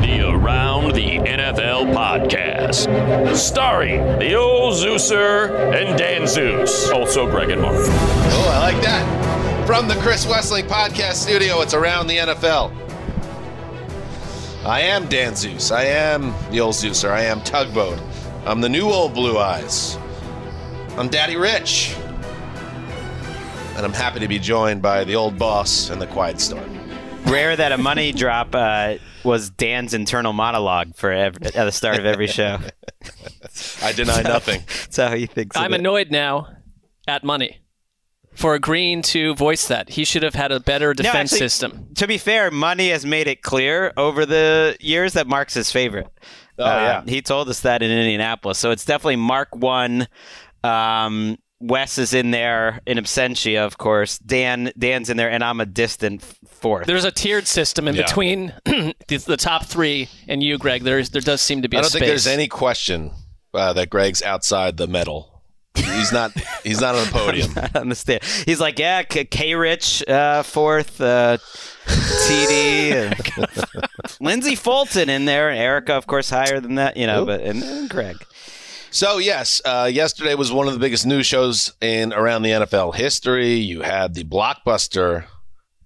The Around the NFL podcast, starring the old Zeuser and Dan Hanzus, also Greg and Mark. Oh, I like that. From the Chris Wesseling podcast studio, it's Around the NFL. I am Dan Hanzus. I am the old Zeuser. I am Tugboat. I'm the new old Blue Eyes. I'm Daddy Rich. And I'm happy to be joined by the old boss and the quiet storm. Rare that a money drop uh, was Dan's internal monologue for every, at the start of every show. I deny nothing. That's how he thinks. I'm it. annoyed now at money for agreeing to voice that. He should have had a better No, defense actually, system. To be fair, Money has made it clear over the years that Mark's his favorite. Oh, Uh, yeah. he told us that in Indianapolis. So it's definitely Mark one. Um, Wes is in there in absentia, of course. Dan Dan's in there, and I'm a distant fourth. There's a tiered system in Yeah. between the, the top three and you, Greg. There's there does seem to be. I a don't think there's any question uh, that Greg's outside the medal. He's not. he's not on the podium. on the stand. He's like, yeah, K, K Rich uh, fourth, uh, TD, and Lindsey Fulton in there, and Erica, of course, higher than that, you know, Who? but and, and Greg. So yes, uh, yesterday was one of the biggest news shows in around the NFL history. You had the blockbuster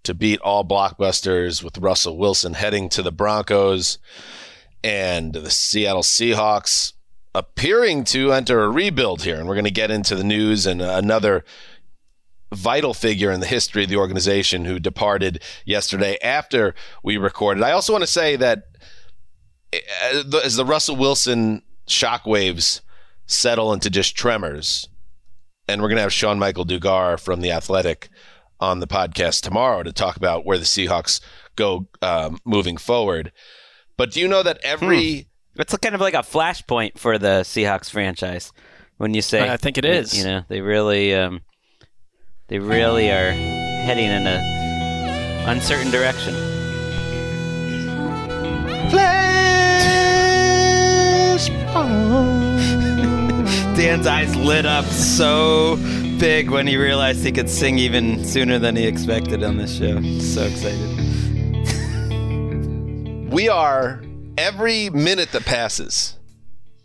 to beat all blockbusters with Russell Wilson heading to the Broncos and the Seattle Seahawks appearing to enter a rebuild here. And we're going to get into the news and another vital figure in the history of the organization who departed yesterday after we recorded. I also want to say that uh, as the Russell Wilson shockwaves settle into just tremors, and we're going to have Sean Michael Dugar from The Athletic on the podcast tomorrow to talk about where the Seahawks go um, moving forward. But do you know that every It's kind of like a flashpoint for the Seahawks franchise when you say. I think it is. You know, they really, um, they really are heading in a uncertain direction. Dan's eyes lit up so big when he realized he could sing even sooner than he expected on this show. So excited. we are every minute that passes,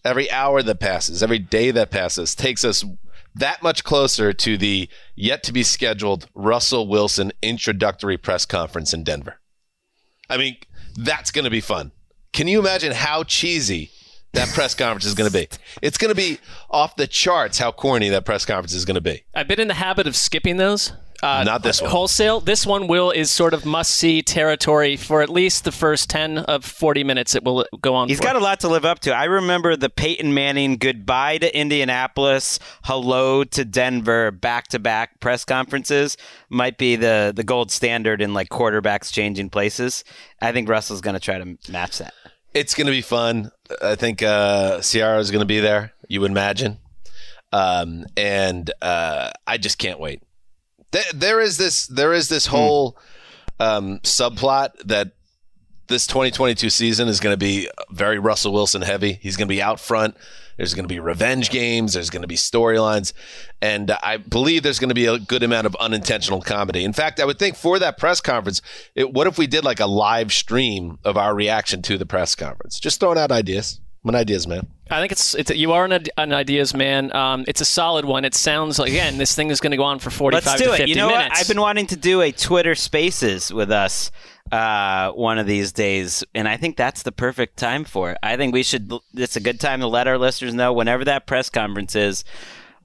every hour that passes, every day that passes takes us that much closer to the yet to be scheduled Russell Wilson introductory press conference in Denver. I mean, that's going to be fun. Can you imagine how cheesy that press conference is going to be? It's going to be off the charts how corny that press conference is going to be. I've been in the habit of skipping those. Uh, Not this one. Wholesale. This one will is sort of must see territory for at least the first ten of forty minutes. It will go on. He's for. got a lot to live up to. I remember the Peyton Manning goodbye to Indianapolis, hello to Denver, back to back press conferences might be the the gold standard in like quarterbacks changing places. I think Russell's going to try to match that. It's going to be fun. I think uh, Ciara is going to be there. You would imagine, um, and uh, I just can't wait. Th- there is this. There is this whole um, subplot that this 2022 season is going to be very Russell Wilson heavy. He's going to be out front. There's going to be revenge games. There's going to be storylines. And I believe there's going to be a good amount of unintentional comedy. In fact, I would think for that press conference, it, what if we did like a live stream of our reaction to the press conference? Just throwing out ideas. I'm an ideas man. I think it's, it's you are an, an ideas man. Um, it's a solid one. It sounds like again, this thing is going to go on for 45 Let's do to it. You know minutes. what? I've been wanting to do a Twitter Spaces with us uh, one of these days, and I think that's the perfect time for it. I think we should. It's a good time to let our listeners know whenever that press conference is.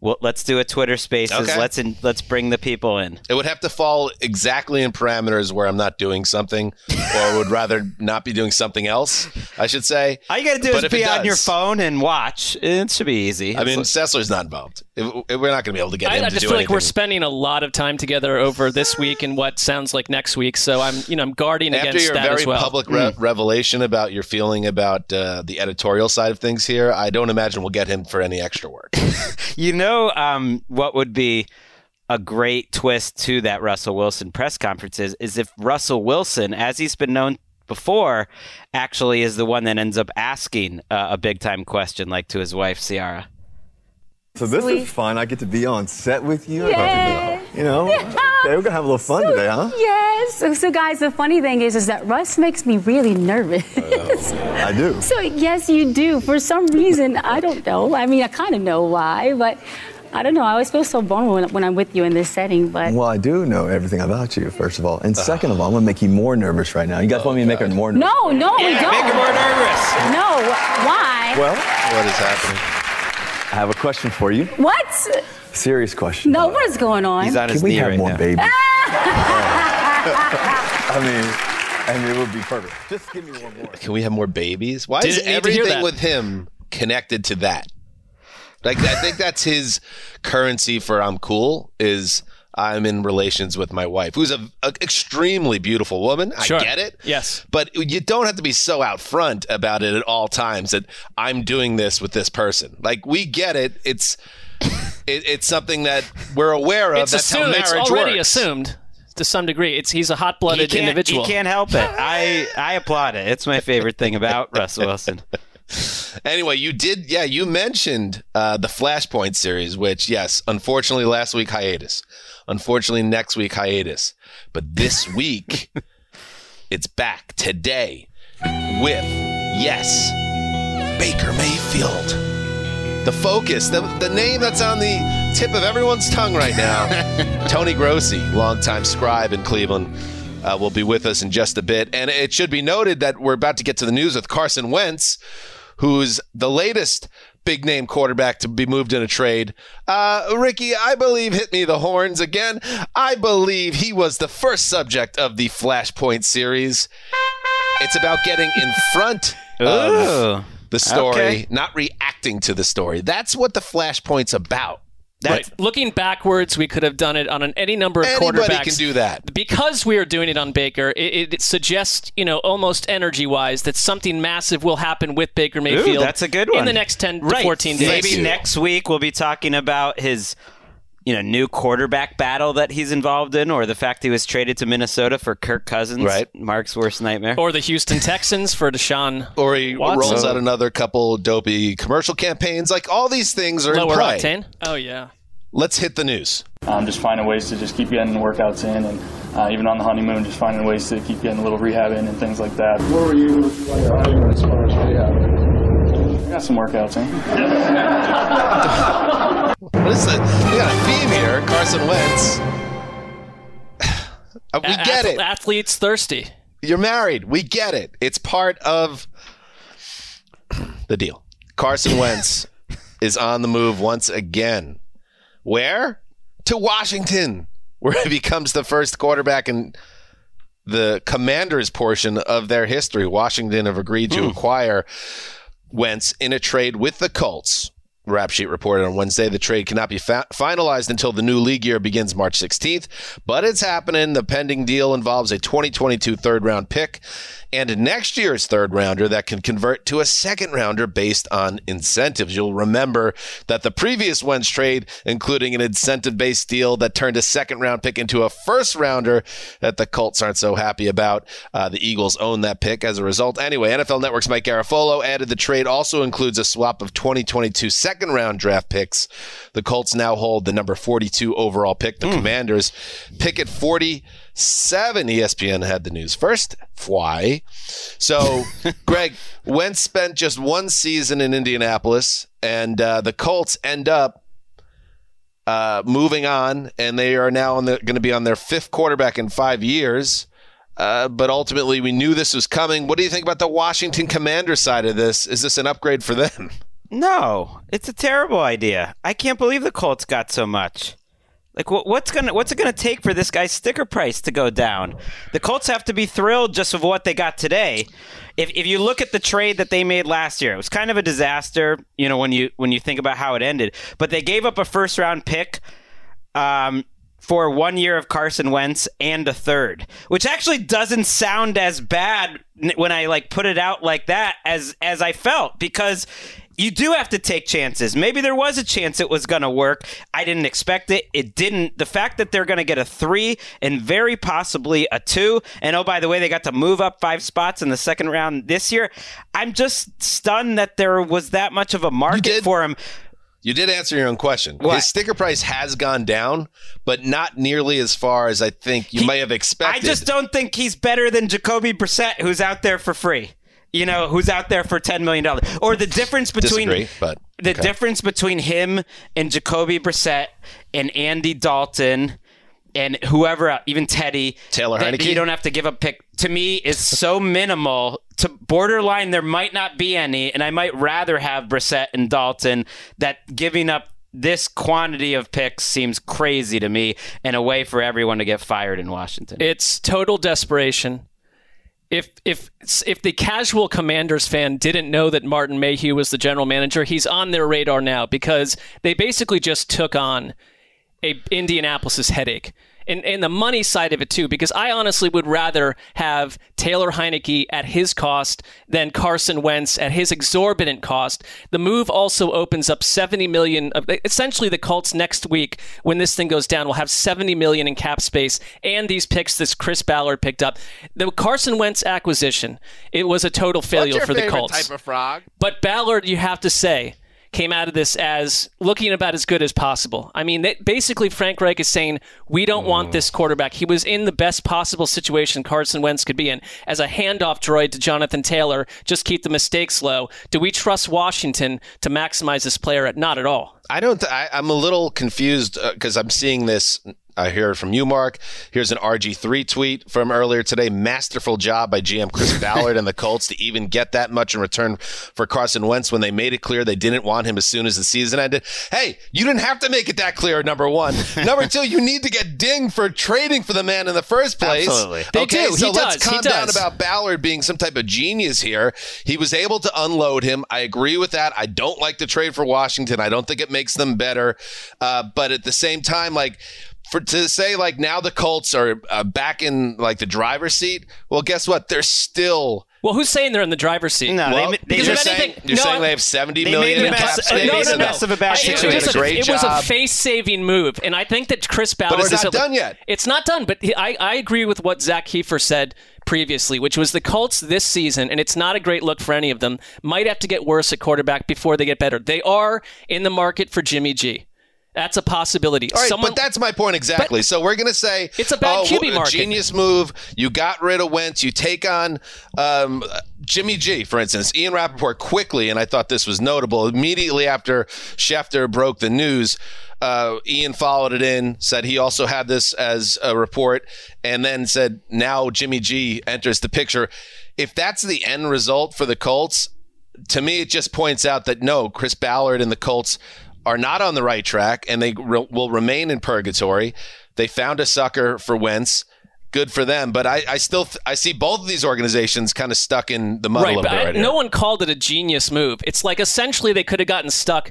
Well, let's do a Twitter Spaces. Okay. Let's in, let's bring the people in. It would have to fall exactly in parameters where I'm not doing something or would rather not be doing something else, I should say. All you got to do But is if it be on your phone and watch. It should be easy. I mean, It's Sessler's not involved. If, if we're not going to be able to get I, him I to just feel anything. like we're spending a lot of time together over this week and what sounds like next week. So I'm, you know, I'm guarding After against that as well. After your very public re- revelation about your feeling about uh, the editorial side of things here, I don't imagine we'll get him for any extra work. You know um, what would be a great twist to that Russell Wilson press conference is, is if Russell Wilson, as he's been known before, actually is the one that ends up asking uh, a big time question like to his wife, Ciara. So this is fun. I get to be on set with you. I get to, you know, okay, we're gonna have a little fun today, huh? Yes. So, so, guys, the funny thing is, is that Russ makes me really nervous. I do. so, yes, you do. For some reason, I don't know. I mean, I kind of know why, but I don't know. I always feel so vulnerable when, when I'm with you in this setting. But Well, I do know everything about you, first of all. And ah. second of all, I'm gonna make you more nervous right now. You guys oh, want me to make her more nervous? no, no, we don't. Make her more nervous. No, why? Well, what is happening? I have a question for you. what? Serious question. No, what is going on? He's on his Can we knee have right more now. babies? I mean, I mean, it would be perfect. Just give me one more. Can we have more babies? Why Didn't is need to hear everything that. with him connected to that? Like, I think that's his currency for I'm cool is I'm in relations with my wife, who's a, a extremely beautiful woman. Sure. I get it. Yes. But you don't have to be so out front about it at all times that I'm doing this with this person. Like we get it. It's it, it's something that we're aware of. It's That's how marriage It's already works. assumed to some degree. It's he's a hot-blooded individual. he can't help it. I, I applaud it. It's my favorite thing about Russell Wilson. Anyway, you did, yeah, you mentioned uh, the Flashpoint series, which, yes, unfortunately, last week hiatus. Unfortunately, next week hiatus. But this week, it's back today with, yes, Baker Mayfield. The focus, the, the name that's on the tip of everyone's tongue right now. Tony Grossi, longtime scribe in Cleveland, uh, will be with us in just a bit. And it should be noted that we're about to get to the news with Carson Wentz, who's the latest big name quarterback to be moved in a trade. Uh, Ricky, I believe, hit me the horns again. I believe he was the first subject of the Flashpoint series. It's about getting in front of the story, Okay. not reacting to the story. That's what the Flashpoint's about. That's, Right. Looking backwards, we could have done it on an, any number of Anybody quarterbacks. can do that. because we are doing it on Baker, it, it suggests, you know, almost energy wise, that something massive will happen with Baker Mayfield. that's a good one. In the next 10 to 14 days. Maybe next week we'll be talking about his you know new quarterback battle that he's involved in, or the fact he was traded to Minnesota for Kirk Cousins, Right. Mark's worst nightmare. Or the Houston Texans for Deshaun. Or he Watson. rolls out another couple dopey commercial campaigns. Like all these things are Lower in play. octane. Oh, yeah. Let's hit the news. Um, just finding ways to just keep getting workouts in, and uh, even on the honeymoon, just finding ways to keep getting a little rehab in and things like that. Where were you on your honeymoon as far as rehab? I got some workouts in. What is it? We got a theme here. Carson Wentz. We A- get ath- it. Athletes thirsty. You're married. We get it. It's part of the deal. Carson Wentz is on the move once again. Where? To Washington, where he becomes the first quarterback in the commanders portion of their history. Washington have agreed to hmm. acquire Wentz in a trade with the Colts Rap Sheet reported on Wednesday the trade cannot be fa- finalized until the new league year begins March 16th, but it's happening. The pending deal involves a 2022 third round pick and next year's third rounder that can convert to a second rounder based on incentives. You'll remember that the previous Wentz trade, including an incentive based deal that turned a second round pick into a first rounder that the Colts aren't so happy about. Uh, the Eagles own that pick as a result. Anyway, NFL Network's Mike Garafolo added the trade also includes a swap of 2022 second round draft picks. The Colts now hold the number 42 overall pick. The Commanders pick at 40 seven. ESPN had the news first. Why? So, Greg, Wentz spent just one season in Indianapolis, and uh, the Colts end up uh, moving on, and they are now going to be on their fifth quarterback in five years. Uh, but ultimately, we knew this was coming. What do you think about the Washington Commander side of this? Is this an upgrade for them? No, it's a terrible idea. I can't believe the Colts got so much. Like what, what's gonna what's it gonna take for this guy's sticker price to go down? The Colts have to be thrilled just of what they got today. If if you look at the trade that they made last year, it was kind of a disaster. You know when you when you think about how it ended, but they gave up a first round pick. Um, for one year of Carson Wentz and a third, which actually doesn't sound as bad when I like put it out like that as as I felt because you do have to take chances. Maybe there was a chance it was going to work. I didn't expect it. It didn't. The fact that they're going to get a three and very possibly a two, and oh, by the way, they got to move up five spots in the second round this year. I'm just stunned that there was that much of a market for him. You did answer your own question. What? His sticker price has gone down, but not nearly as far as I think you He- may have expected. I just don't think he's better than Jacoby Brissett, who's out there for free. You know, who's out there for ten million dollars? Or the difference between disagree, but the okay. difference between him and Jacoby Brissett and Andy Dalton and whoever, even Teddy Taylor that Heinicke? you don't have to give a pick to me is so minimal. To borderline, there might not be any, and I might rather have Brissett and Dalton. That giving up this quantity of picks seems crazy to me, and a way for everyone to get fired in Washington. It's total desperation. If if if the casual Commanders fan didn't know that Martin Mayhew was the general manager, he's on their radar now because they basically just took on a Indianapolis's headache. And, and the money side of it too, because I honestly would rather have Taylor Heinicke at his cost than Carson Wentz at his exorbitant cost. The move also opens up 70 million of essentially the Colts next week when this thing goes down will have 70 million in cap space and these picks this Chris Ballard picked up. The Carson Wentz acquisition, it was a total failure What's your for the Colts. type of frog? But Ballard, you have to say, came out of this as looking about as good as possible. I mean, they, basically, Frank Reich is saying, we don't want this quarterback. He was in the best possible situation Carson Wentz could be in as a handoff droid to Jonathan Taylor, just keep the mistakes low. Do we trust Washington to maximize this player? At, not at all. I don't. Th- I, I'm a little confused uh, because I'm seeing this. I hear it from you, Mark. Here's an RG3 tweet from earlier today. Masterful job by GM Chris Ballard and the Colts to even get that much in return for Carson Wentz when they made it clear they didn't want him as soon as the season ended. Hey, you didn't have to make it that clear, number one. number two, you need to get dinged for trading for the man in the first place. Absolutely. They okay, do. so He let's does. Calm down does. about Ballard being some type of genius here. He was able to unload him. I agree with that. I don't like the trade for Washington. I don't think it makes them better. Uh, but at the same time, like for to say like now the Colts are uh, back in like the driver's seat. Well, guess what? They're still. Well, who's saying they're in the driver's seat? No, Well, they, they you're if just, saying, anything- you're no, saying they have seventy they million made in a cap mess- space. no, no, and no. the- mess of a bad situation. It was, Did a a, great it was a face-saving move, and I think that Chris Ballard it's is not a- done yet. It's not done, but he- I, I agree with what Zak Keefer said previously, which was the Colts this season, and it's not a great look for any of them. Might have to get worse at quarterback before they get better. They are in the market for Jimmy G. That's a possibility. All right, Someone, but that's my point exactly. so we're going to say It's a bad oh, QB a market. genius move. You got rid of Wentz. You take on um, Jimmy G, for instance. Ian Rapoport quickly, and I thought this was notable. Immediately after Schefter broke the news, uh, Ian followed it in, said he also had this as a report, and then said now Jimmy G enters the picture. If that's the end result for the Colts, to me, it just points out that no, Chris Ballard and the Colts are not on the right track and they re- will remain in purgatory. They found a sucker for Wentz. Good for them, but I, I still th- I see both of these organizations kind of stuck in the mud a right, little but bit I- right no here. one called it a genius move. It's like essentially they could have gotten stuck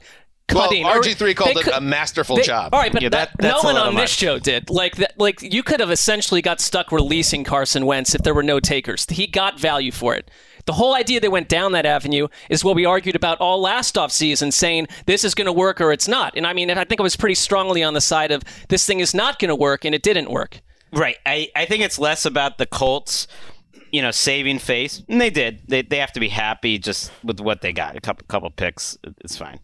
Well, cutting. or RG3 called they it a masterful they- job. All right, but Yeah, that, that- that's no one on this show did. Like that, like you could have essentially got stuck releasing Carson Wentz if there were no takers. He got value for it. The whole idea they went down that avenue is what we argued about all last offseason, saying this is going to work or it's not. And I mean, I think I was pretty strongly on the side of this thing is not going to work, and it didn't work. Right. I, I think it's less about the Colts, you know, saving face. And they did. They, they have to be happy just with what they got. A couple couple picks. It's fine.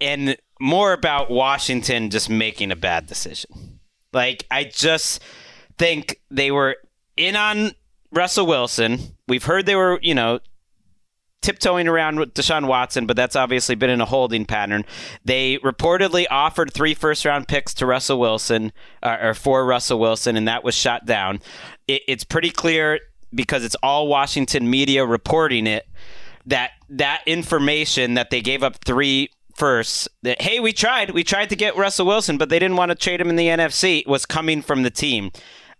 And more about Washington just making a bad decision. Like I just think they were in on Russell Wilson. We've heard they were, you know, tiptoeing around with Deshaun Watson, but that's obviously been in a holding pattern. They reportedly offered three first round picks to Russell Wilson, uh, or for Russell Wilson, and that was shot down. It, it's pretty clear because it's all Washington media reporting it that that information that they gave up three firsts that hey we tried we tried to get Russell Wilson but they didn't want to trade him in the NFC was coming from the team.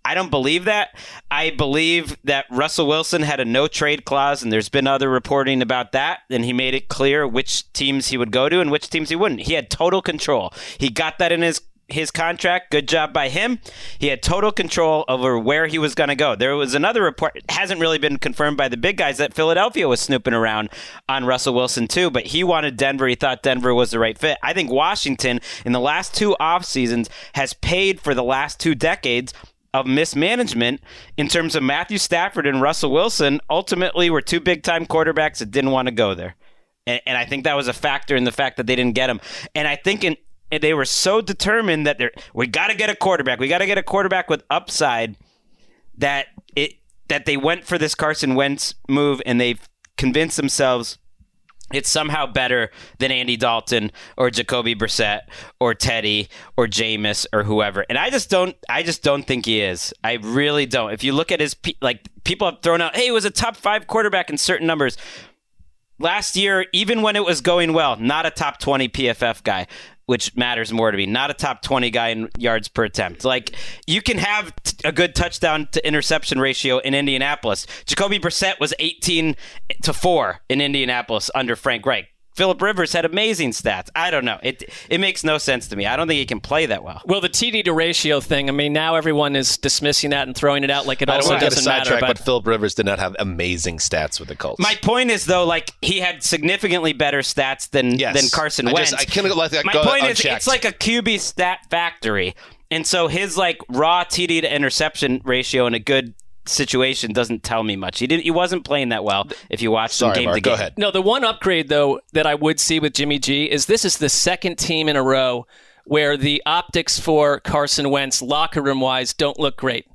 I don't believe that. I believe that Russell Wilson had a no trade clause, and there's been other reporting about that. And he made it clear which teams he would go to and which teams he wouldn't. He had total control. He got that in his his contract. Good job by him. He had total control over where he was going to go. There was another report, it hasn't really been confirmed by the big guys, that Philadelphia was snooping around on Russell Wilson too, but he wanted Denver. He thought Denver was the right fit. I think Washington, in the last two off seasons, has paid for the last two decades of mismanagement in terms of Matthew Stafford and Russell Wilson. Ultimately, were two big time quarterbacks that didn't want to go there. And, and I think that was a factor in the fact that they didn't get him. And I think in, they were so determined that they're we got to get a quarterback. We got to get a quarterback with upside that it that they went for this Carson Wentz move and they've convinced themselves it's somehow better than Andy Dalton or Jacoby Brissett or Teddy or Jameis or whoever. And I just don't I just don't think he is. I really don't. If you look at his like people have thrown out, "Hey, he was a top 5 quarterback in certain numbers." Last year, even when it was going well, not a top 20 PFF guy, which matters more to me. Not a top 20 guy in yards per attempt. Like, you can have t- a good touchdown to interception ratio in Indianapolis. Jacoby Brissett was 18 to 4 in Indianapolis under Frank Reich. Philip Rivers had amazing stats. I don't know. It it makes no sense to me. I don't think he can play that well. Well, the TD to ratio thing. I mean, now everyone is dismissing that and throwing it out like it I don't also want a doesn't matter. sidetrack, But but Philip Rivers did not have amazing stats with the Colts. My point is though, like he had significantly better stats than Yes. than Carson I Wentz. just- I can't let that My go point is, it's like a QB stat factory, and so his like raw TD to interception ratio in a good situation doesn't tell me much. He didn't. He wasn't playing that well. If you watch Sorry, him game Mark, to go game. ahead. No, the one upgrade though that I would see with Jimmy G is this is the second team in a row where the optics for Carson Wentz locker room wise don't look great.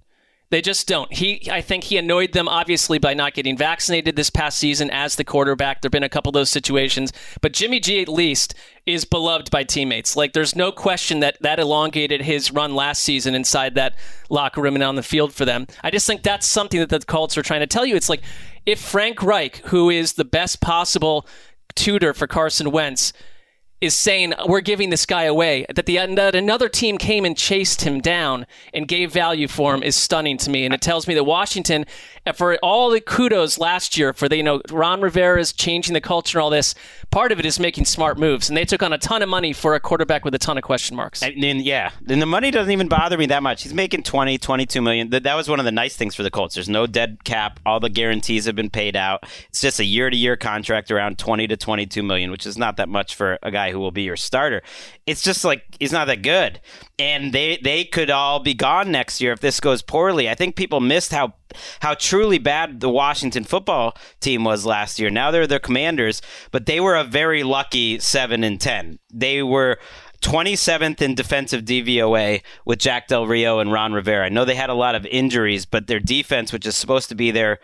They just don't. He, I think he annoyed them obviously by not getting vaccinated this past season as the quarterback. There've been a couple of those situations, but Jimmy G at least is beloved by teammates. Like there's no question that that elongated his run last season inside that locker room and on the field for them. I just think that's something that the Colts are trying to tell you. It's like if Frank Reich, who is the best possible tutor for Carson Wentz, is saying we're giving this guy away. That the that another team came and chased him down and gave value for him is stunning to me, and it tells me that Washington, for all the kudos last year for the you know Ron Rivera is changing the culture and all this, part of it is making smart moves, and they took on a ton of money for a quarterback with a ton of question marks. And then, yeah, and the money doesn't even bother me that much. He's making 20, 22 million. That, that was one of the nice things for the Colts. There's no dead cap. All the guarantees have been paid out. It's just a year to year contract around 20 to 22 million, which is not that much for a guy who will be your starter. It's just like he's not that good. And they they could all be gone next year if this goes poorly. I think people missed how how truly bad the Washington football team was last year. Now they're the commanders, but they were a very lucky 7 and 10. They were 27th in defensive DVOA with Jack Del Rio and Ron Rivera. I know they had a lot of injuries, but their defense, which is supposed to be their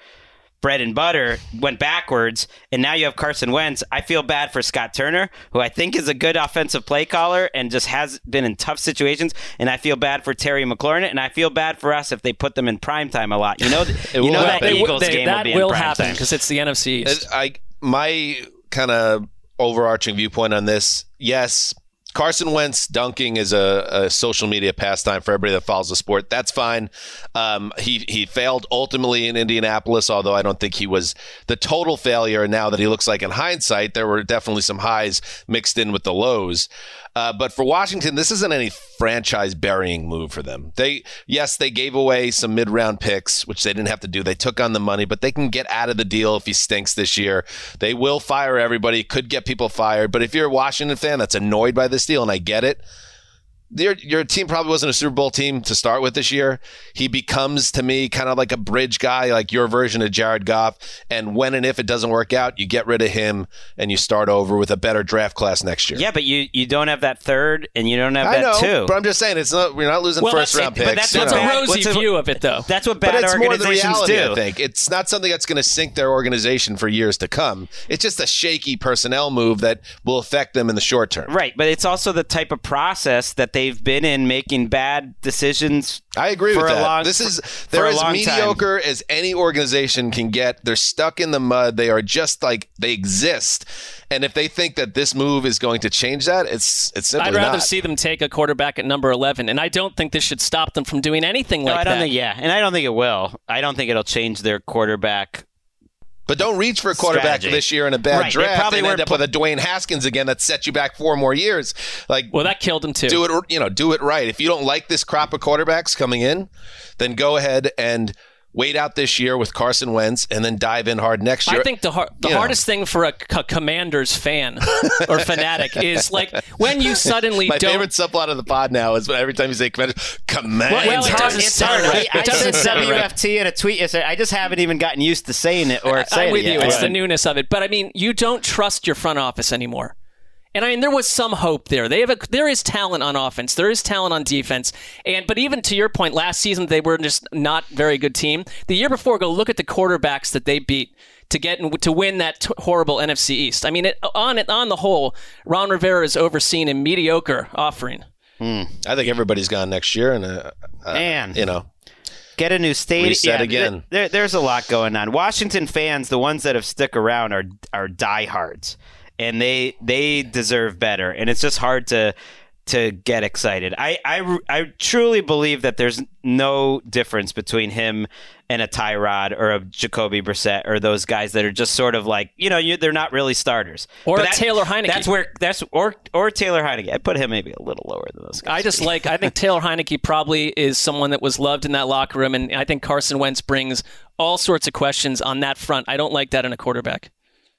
bread and butter, went backwards. And now you have Carson Wentz. I feel bad for Scott Turner, who I think is a good offensive play caller and just has been in tough situations. And I feel bad for Terry McLaurin, and I feel bad for us if they put them in prime time a lot. You know, you will know that happen. Eagles They- game that will be in will prime happen time. because it's the NFC East. I my kind of overarching viewpoint on this. Yes, Carson Wentz dunking is a, a, social media pastime for everybody that follows the sport. That's fine. Um, he he failed ultimately in Indianapolis, although I don't think he was the total failure. Now that he looks like in hindsight, there were definitely some highs mixed in with the lows. Uh, but for Washington, this isn't any franchise burying move for them. They yes, they gave away some mid round picks, which they didn't have to do. They took on the money, but they can get out of the deal if he stinks this year. They will fire everybody, could get people fired. But if you're a Washington fan that's annoyed by this deal, and I get it, your your team probably wasn't a Super Bowl team to start with this year. He becomes to me kind of like a bridge guy, like your version of Jared Goff. And when and if it doesn't work out, you get rid of him and you start over with a better draft class next year. Yeah, but you you don't have that third and you don't have I that know, two. But I'm just saying it's not we're not losing well, first round picks. But that's, that's a rosy what's a, view of it, though. That's what bad but it's organizations more the reality, do. I think it's not something that's going to sink their organization for years to come. It's just a shaky personnel move that will affect them in the short term. Right, but it's also the type of process that they've been in making bad decisions. I agree for with a that. long- this is they're as long mediocre as any organization can get. They're stuck in the mud. They are just like they exist. And if they think that this move is going to change that, it's it's simply I'd rather not. see them take a quarterback at number 11, and I don't think this should stop them from doing anything No, like I don't that. think. Yeah, and I don't think it will. I don't think it'll change their quarterback. But don't reach for a quarterback Strategy. this year in a bad Right, they draft probably and end up with a Dwayne Haskins again that set you back four more years. Like, well, that killed him too. do it, you know, do it right. If you don't like this crop of quarterbacks coming in, then go ahead and wait out this year with Carson Wentz and then dive in hard next year. I think the har- the You know. hardest thing for a c- Commanders fan or fanatic is like when you suddenly My don't. favorite subplot of the pod now is every time you say commander, command. Well, well, it doesn't sound right. I It doesn't said sound right. WFT in a tweet yesterday. I just haven't even gotten used to saying it or I- saying I'm with it you. yet. It's the newness of it. But I mean, you don't trust your front office anymore. And I mean, there was some hope there. They have a, there is talent on offense. There is talent on defense. And but even to your point, last season they were just not very good team. The year before, go look at the quarterbacks that they beat to get to win that t- horrible NFC East. I mean, it, on on the whole, Ron Rivera is overseeing a mediocre offering. I think everybody's gone next year, and uh, uh, Man. you know, Get a new stadium. Reset again. There, there's a lot going on. Washington fans, the ones that have stuck around, are are diehards, and they they deserve better. And it's just hard to to get excited. I I, I truly believe that there's no difference between him and a Tyrod or a Jacoby Brissett or those guys that are just sort of like you know you, they're not really starters. Or a Taylor Heinicke. That's where that's or or Taylor Heinicke. I put him maybe a little lower than those guys. I just like. I think Taylor Heinicke probably is someone that was loved in that locker room, and I think Carson Wentz brings all sorts of questions on that front. I don't like that in a quarterback.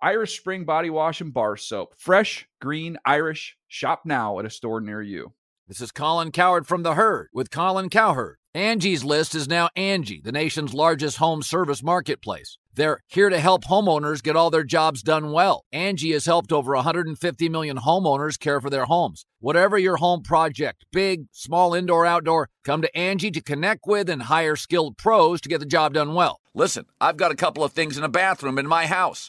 Irish Spring Body Wash and Bar Soap. Fresh, green, Irish. Shop now at a store near you. This is Colin Cowherd from The Herd with Colin Cowherd. Angie's List is now Angie, the nation's largest home service marketplace. They're here to help homeowners get all their jobs done well. Angie has helped over 150 million homeowners care for their homes. Whatever your home project, big, small, indoor, outdoor, come to Angie to connect with and hire skilled pros to get the job done well. Listen, I've got a couple of things in a bathroom in my house.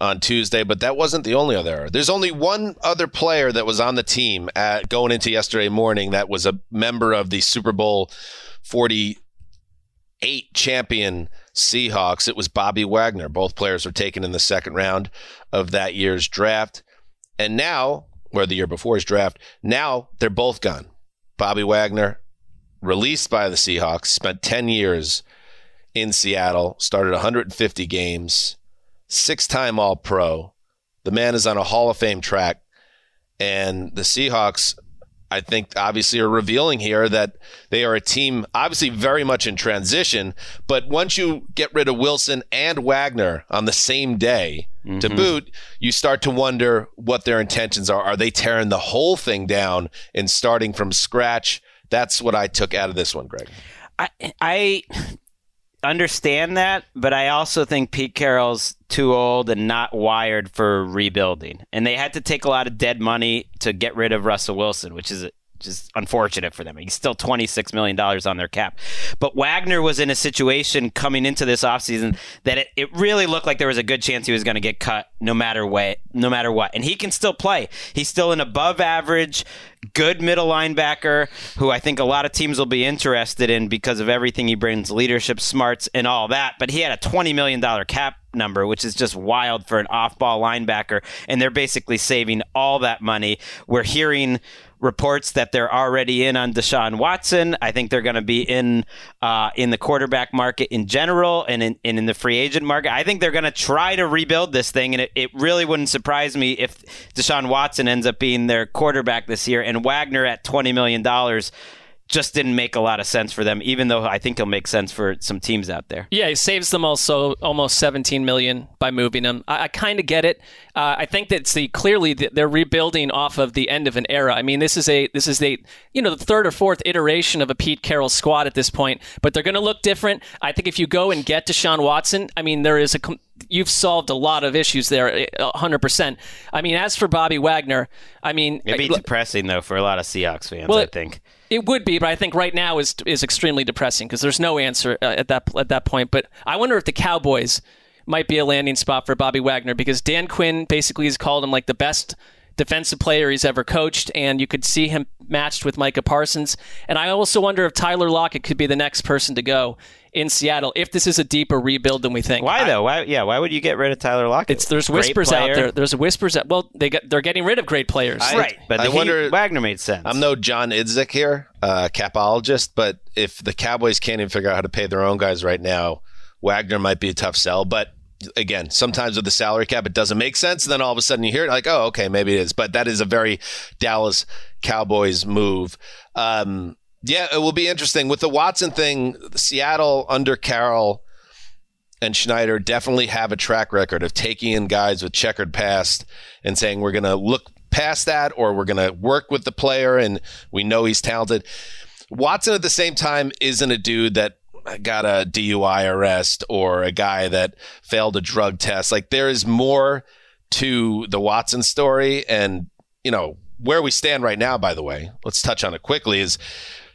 on Tuesday, but that wasn't the only other error. There's only one other player that was on the team at going into yesterday morning that was a member of the Super Bowl 48 champion Seahawks. It was Bobby Wagner. Both players were taken in the second round of that year's draft. And now, or the year before's draft, now they're both gone. Bobby Wagner, released by the Seahawks, spent 10 years in Seattle, started 150 games six time All Pro. The man is on a Hall of Fame track. And the Seahawks, I think, obviously are revealing here that they are a team, obviously very much in transition. But once you get rid of Wilson and Wagner on the same day mm-hmm. to boot, you start to wonder what their intentions are. Are they tearing the whole thing down and starting from scratch? That's what I took out of this one, Greg. I, I understand that, but I also think Pete Carroll's too old and not wired for rebuilding. And they had to take a lot of dead money to get rid of Russell Wilson, which is just unfortunate for them. He's still $26 million on their cap. But Wagner was in a situation coming into this offseason that it, it really looked like there was a good chance he was going to get cut no matter what, no matter what. And he can still play. He's still an above average, good middle linebacker who I think a lot of teams will be interested in because of everything he brings, leadership, smarts, and all that. But he had a $20 million cap number, which is just wild for an off ball linebacker. And they're basically saving all that money. We're hearing reports that they're already in on Deshaun Watson. I think they're going to be in uh, in the quarterback market in general and in, and in the free agent market. I think they're going to try to rebuild this thing, and it, it really wouldn't surprise me if Deshaun Watson ends up being their quarterback this year and Wagner at $20 million just didn't make a lot of sense for them, even though I think he'll make sense for some teams out there. Yeah, he saves them also almost 17 million by moving them. I, I kind of get it. Uh, I think that the clearly they're rebuilding off of the end of an era. I mean, this is a this is a you know the third or fourth iteration of a Pete Carroll squad at this point, but they're going to look different. I think if you go and get Deshaun Watson, I mean, there is a you've solved a lot of issues there, 100%. I mean, as for Bobby Wagner, I mean, it'd be depressing though for a lot of Seahawks fans. Well, I think it would be, but I think right now is is extremely depressing because there's no answer uh, at that at that point. But I wonder if the Cowboys might be a landing spot for Bobby Wagner because Dan Quinn basically has called him like the best defensive player he's ever coached, and you could see him matched with Micah Parsons. And I also wonder if Tyler Lockett could be the next person to go in Seattle if this is a deeper rebuild than we think. Why though? Why? Yeah, why would you get rid of Tyler Lockett? It's there's whispers out there. There's whispers that well they get they're getting rid of great players. I, right, but I wonder Wagner made sense. I'm no John Idzik here, uh, capologist, but if the Cowboys can't even figure out how to pay their own guys right now, Wagner might be a tough sell. But again, sometimes with the salary cap, it doesn't make sense. And then all of a sudden you hear it like, oh, okay, maybe it is. But that is a very Dallas Cowboys move. Um, yeah, it will be interesting with the Watson thing. Seattle under Carroll and Schneider definitely have a track record of taking in guys with checkered past and saying we're going to look past that or we're going to work with the player and we know he's talented. Watson at the same time isn't a dude that got a DUI arrest or a guy that failed a drug test. Like there is more to the Watson story and you know where we stand right now by the way let's touch on it quickly is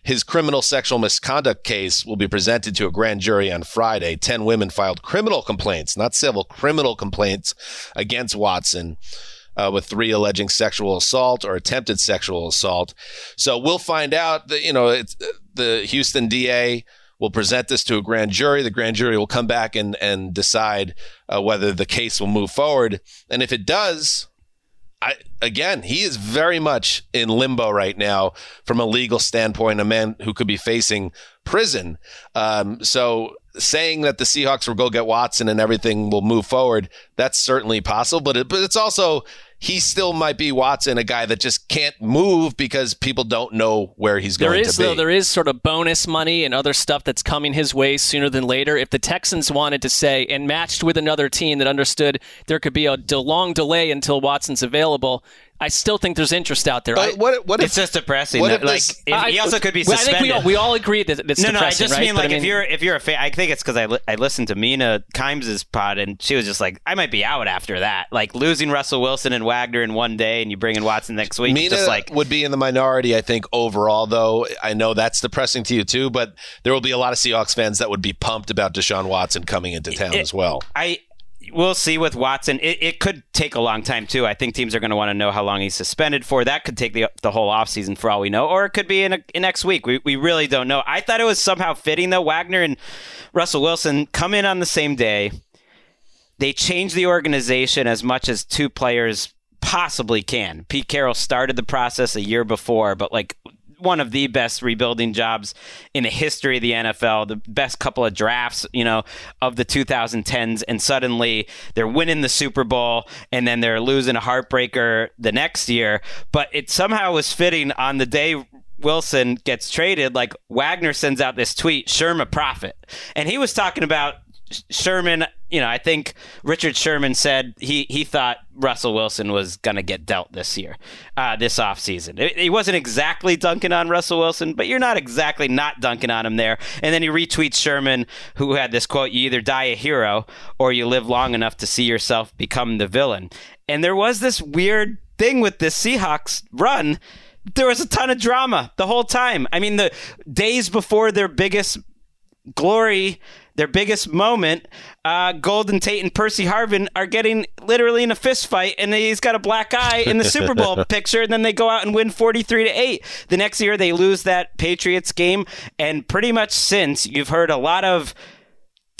his criminal sexual misconduct case will be presented to a grand jury on Friday. 10 women filed criminal complaints, not civil, criminal complaints against Watson. Uh, with three alleging sexual assault or attempted sexual assault. So we'll find out that, you know, it's, the Houston DA We'll present this to a grand jury. The grand jury will come back and and decide uh, whether the case will move forward. And if it does, I again, he is very much in limbo right now from a legal standpoint. A man who could be facing prison. Um, so saying that the Seahawks will go get Watson and everything will move forward, that's certainly possible. But it, but it's also he still might be Watson, a guy that just can't move because people don't know where he's There going is to be. though there is sort of bonus money and other stuff that's coming his way sooner than later. If the Texans wanted to say and matched with another team that understood there could be a long delay until Watson's available, I still think there's interest out there. I, But what what if it's just depressing. what that, if like this- if- I- he also could be well, I think we all, we all agree that it's no, no. I just right? mean like I if you're if you're a fan, I think it's because I li- I listened to Mina Kimes's pod and she was just like, I might be out after that. Like losing Russell Wilson and Wagner in one day, and you bring in Watson next week. Mina just like would be in the minority, I think, overall, though. I know that's depressing to you, too, but there will be a lot of Seahawks fans that would be pumped about Deshaun Watson coming into town It- as well. I we'll see with Watson. It, it could take a long time too. I think teams are going to want to know how long he's suspended for. That could take the the whole offseason for all we know, or it could be in, a, in next week. We we really don't know. I thought it was somehow fitting though. Wagner and Russell Wilson come in on the same day. They change the organization as much as two players possibly can. Pete Carroll started the process a year before, but like one of the best rebuilding jobs in the history of the NFL, the best couple of drafts, you know, of the 2010s and suddenly they're winning the Super Bowl and then they're losing a heartbreaker the next year, but it somehow was fitting on the day Wilson gets traded, like Wagner sends out this tweet, Sherman Prophet. And he was talking about Sherman, you know, I think Richard Sherman said he, he thought Russell Wilson was going to get dealt this year, uh, this offseason. He wasn't exactly dunking on Russell Wilson, but you're not exactly not dunking on him there. And then he retweets Sherman, who had this quote You either die a hero or you live long enough to see yourself become the villain. And there was this weird thing with this Seahawks run. There was a ton of drama the whole time. I mean, the days before their biggest glory, their biggest moment, uh, Golden Tate and Percy Harvin are getting literally in a fist fight, and he's got a black eye in the Super Bowl picture, and then they go out and win 43 to 8. The next year, they lose that Patriots game, and pretty much since, you've heard a lot of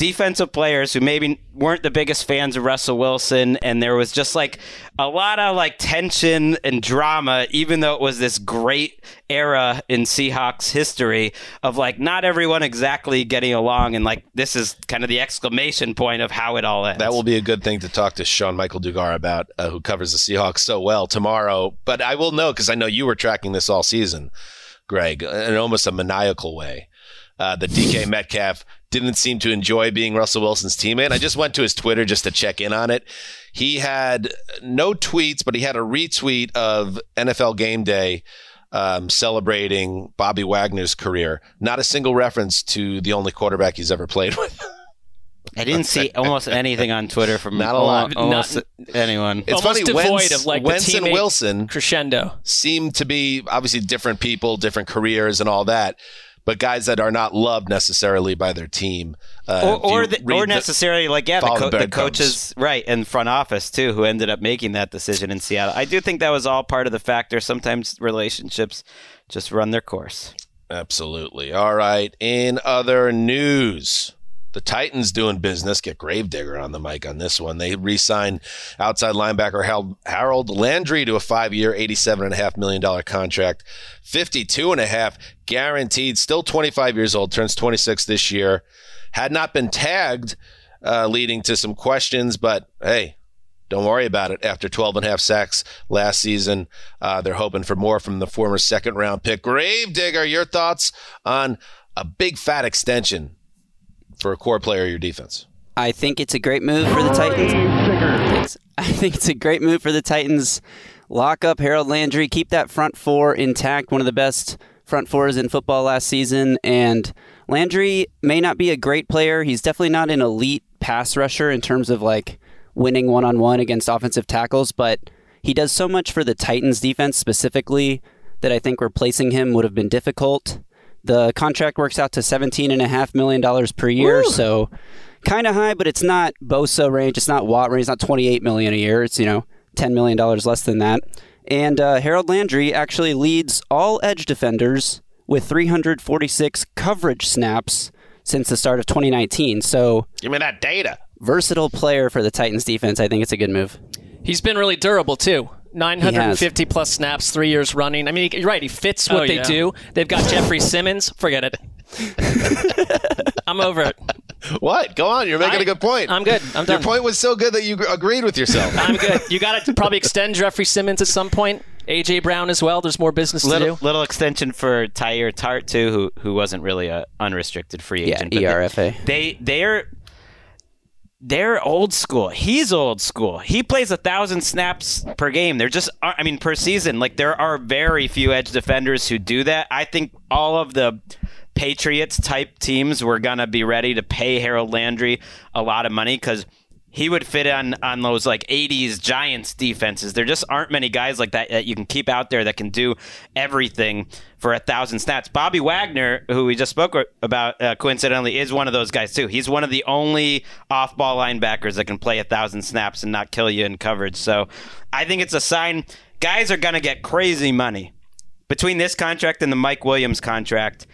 defensive players who maybe weren't the biggest fans of Russell Wilson and there was just like a lot of like tension and drama even though it was this great era in Seahawks history of like not everyone exactly getting along and like this is kind of the exclamation point of how it all ends. That will be a good thing to talk to Sean Michael Dugar about, uh, who covers the Seahawks so well tomorrow. But I will know because I know you were tracking this all season, Greg, in almost a maniacal way. Uh, the DK Metcalf didn't seem to enjoy being Russell Wilson's teammate. I just went to his Twitter just to check in on it. He had no tweets, but he had a retweet of NFL Game Day um, celebrating Bobby Wagner's career. Not a single reference to the only quarterback he's ever played with. I didn't see almost anything on Twitter from Not a lot. almost Not- anyone. It's Almost funny. devoid Wentz, of, like, Wentz and Wilson crescendo. seem to be obviously different people, different careers, and all that. But guys that are not loved necessarily by their team, uh, or or, the, or the- necessarily like yeah, the, co- the the coaches right and front office too, who ended up making that decision in Seattle. I do think that was all part of the factor. Sometimes relationships just run their course. Absolutely. All right. In other news, the Titans doing business. Get Gravedigger on the mic on this one. They re-signed outside linebacker Harold Landry to a and a half million dollar contract, fifty-two and a half guaranteed. Still twenty-five years old. Turns twenty-six this year. Had not been tagged, uh, leading to some questions. But hey, don't worry about it. After 12 and a half sacks last season, uh, they're hoping for more from the former second round pick. Gravedigger, your thoughts on a big fat extension for a core player of your defense? I think it's a great move for the Titans. Thanks. I think it's a great move for the Titans. Lock up Harold Landry, keep that front four intact, one of the best front fours in football last season. And Landry may not be a great player. He's definitely not an elite pass rusher in terms of like winning one on one against offensive tackles, but he does so much for the Titans defense specifically that I think replacing him would have been difficult. The contract works out to $17.5 million per year, so kind of high, but it's not Bosa range. It's not Watt range. It's not 28 million a year. It's, you know, $10 million less than that. And uh, Harold Landry actually leads all edge defenders with 346 coverage snaps since the start of 2019. So Give me that data. versatile player for the Titans defense. I think it's a good move. He's been really durable too. 950 plus snaps, three years running. I mean, you're right. He fits what Oh, they yeah. do. They've got Jeffrey Simmons. Forget it. I'm over it. What? Go on. You're making I- a good point. I'm good. I'm done. Your point was so good that you agreed with yourself. I'm good. You got to probably extend Jeffrey Simmons at some point. AJ Brown as well. There's more business Little, to do. little extension for Teair Tart too, who who wasn't really a unrestricted free agent. but ERFA. They they're they're old school. He's old school. He plays a thousand snaps per game. They're just uh, I mean per season. Like there are very few edge defenders who do that. I think all of the Patriots type teams were gonna be ready to pay Harold Landry a lot of money because he would fit on on those like 80s Giants defenses. There just aren't many guys like that that you can keep out there that can do everything for a thousand snaps. Bobby Wagner, who we just spoke about, uh, coincidentally, is one of those guys too. He's one of the only off-ball linebackers that can play a thousand snaps and not kill you in coverage. So I think it's a sign guys are gonna get crazy money between this contract and the Mike Williams contract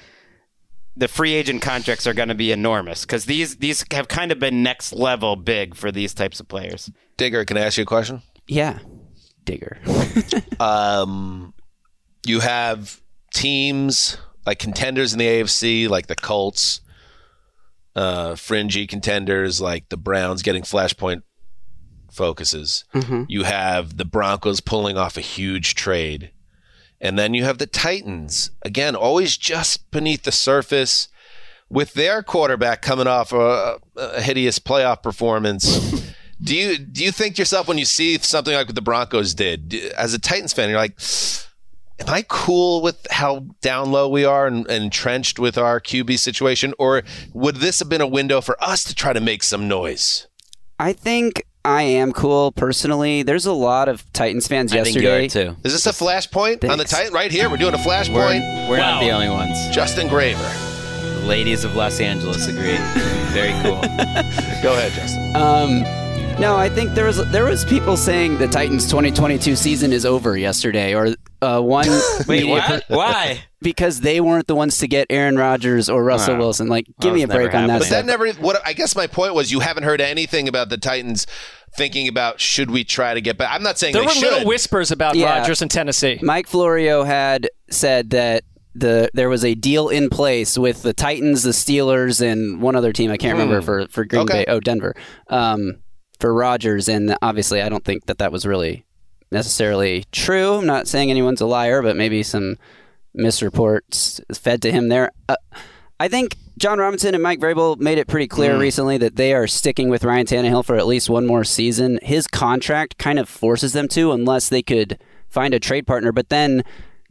the free agent contracts are going to be enormous because these these have kind of been next level big for these types of players. Digger, can I ask you a question? Yeah, Digger. um, you have teams like contenders in the AFC, like the Colts, uh, fringy contenders like the Browns getting flashpoint focuses. Mhm. You have the Broncos pulling off a huge trade. And then you have the Titans, again, always just beneath the surface with their quarterback coming off a, a hideous playoff performance. do you do you think to yourself when you see something like what the Broncos did, as a Titans fan, you're like, am I cool with how down low we are and, and entrenched with our QB situation, or would this have been a window for us to try to make some noise? I think I am cool personally. There's a lot of Titans fans I think you are yesterday. too. Is this a flashpoint on the Titan right here? We're doing a flashpoint. We're not the only ones. Justin Graver. The ladies of Los Angeles agree. Very cool. Go ahead, Justin. Um, no, I think there was there was people saying the Titans 2022 season is over yesterday, or uh, one. Wait, media what? Why? Because they weren't the ones to get Aaron Rodgers or Russell Wow. Wilson. Like, give Well, me a it's never break on that. But stuff. that never. What I guess my point was, you haven't heard anything about the Titans thinking about should we try to get back. I'm not saying There they were should. little whispers about Yeah. Rodgers in Tennessee. Mike Florio had said that the there was a deal in place with the Titans, the Steelers, and one other team I can't remember Hmm. for for Green Okay. Bay. Oh, Denver. Um, for Rodgers, and obviously, I don't think that that was really necessarily true. I'm not saying anyone's a liar, but maybe some misreports fed to him there. Uh, I think Jon Robinson and Mike Vrabel made it pretty clear Hmm. recently that they are sticking with Ryan Tannehill for at least one more season. His contract kind of forces them to, unless they could find a trade partner. But then,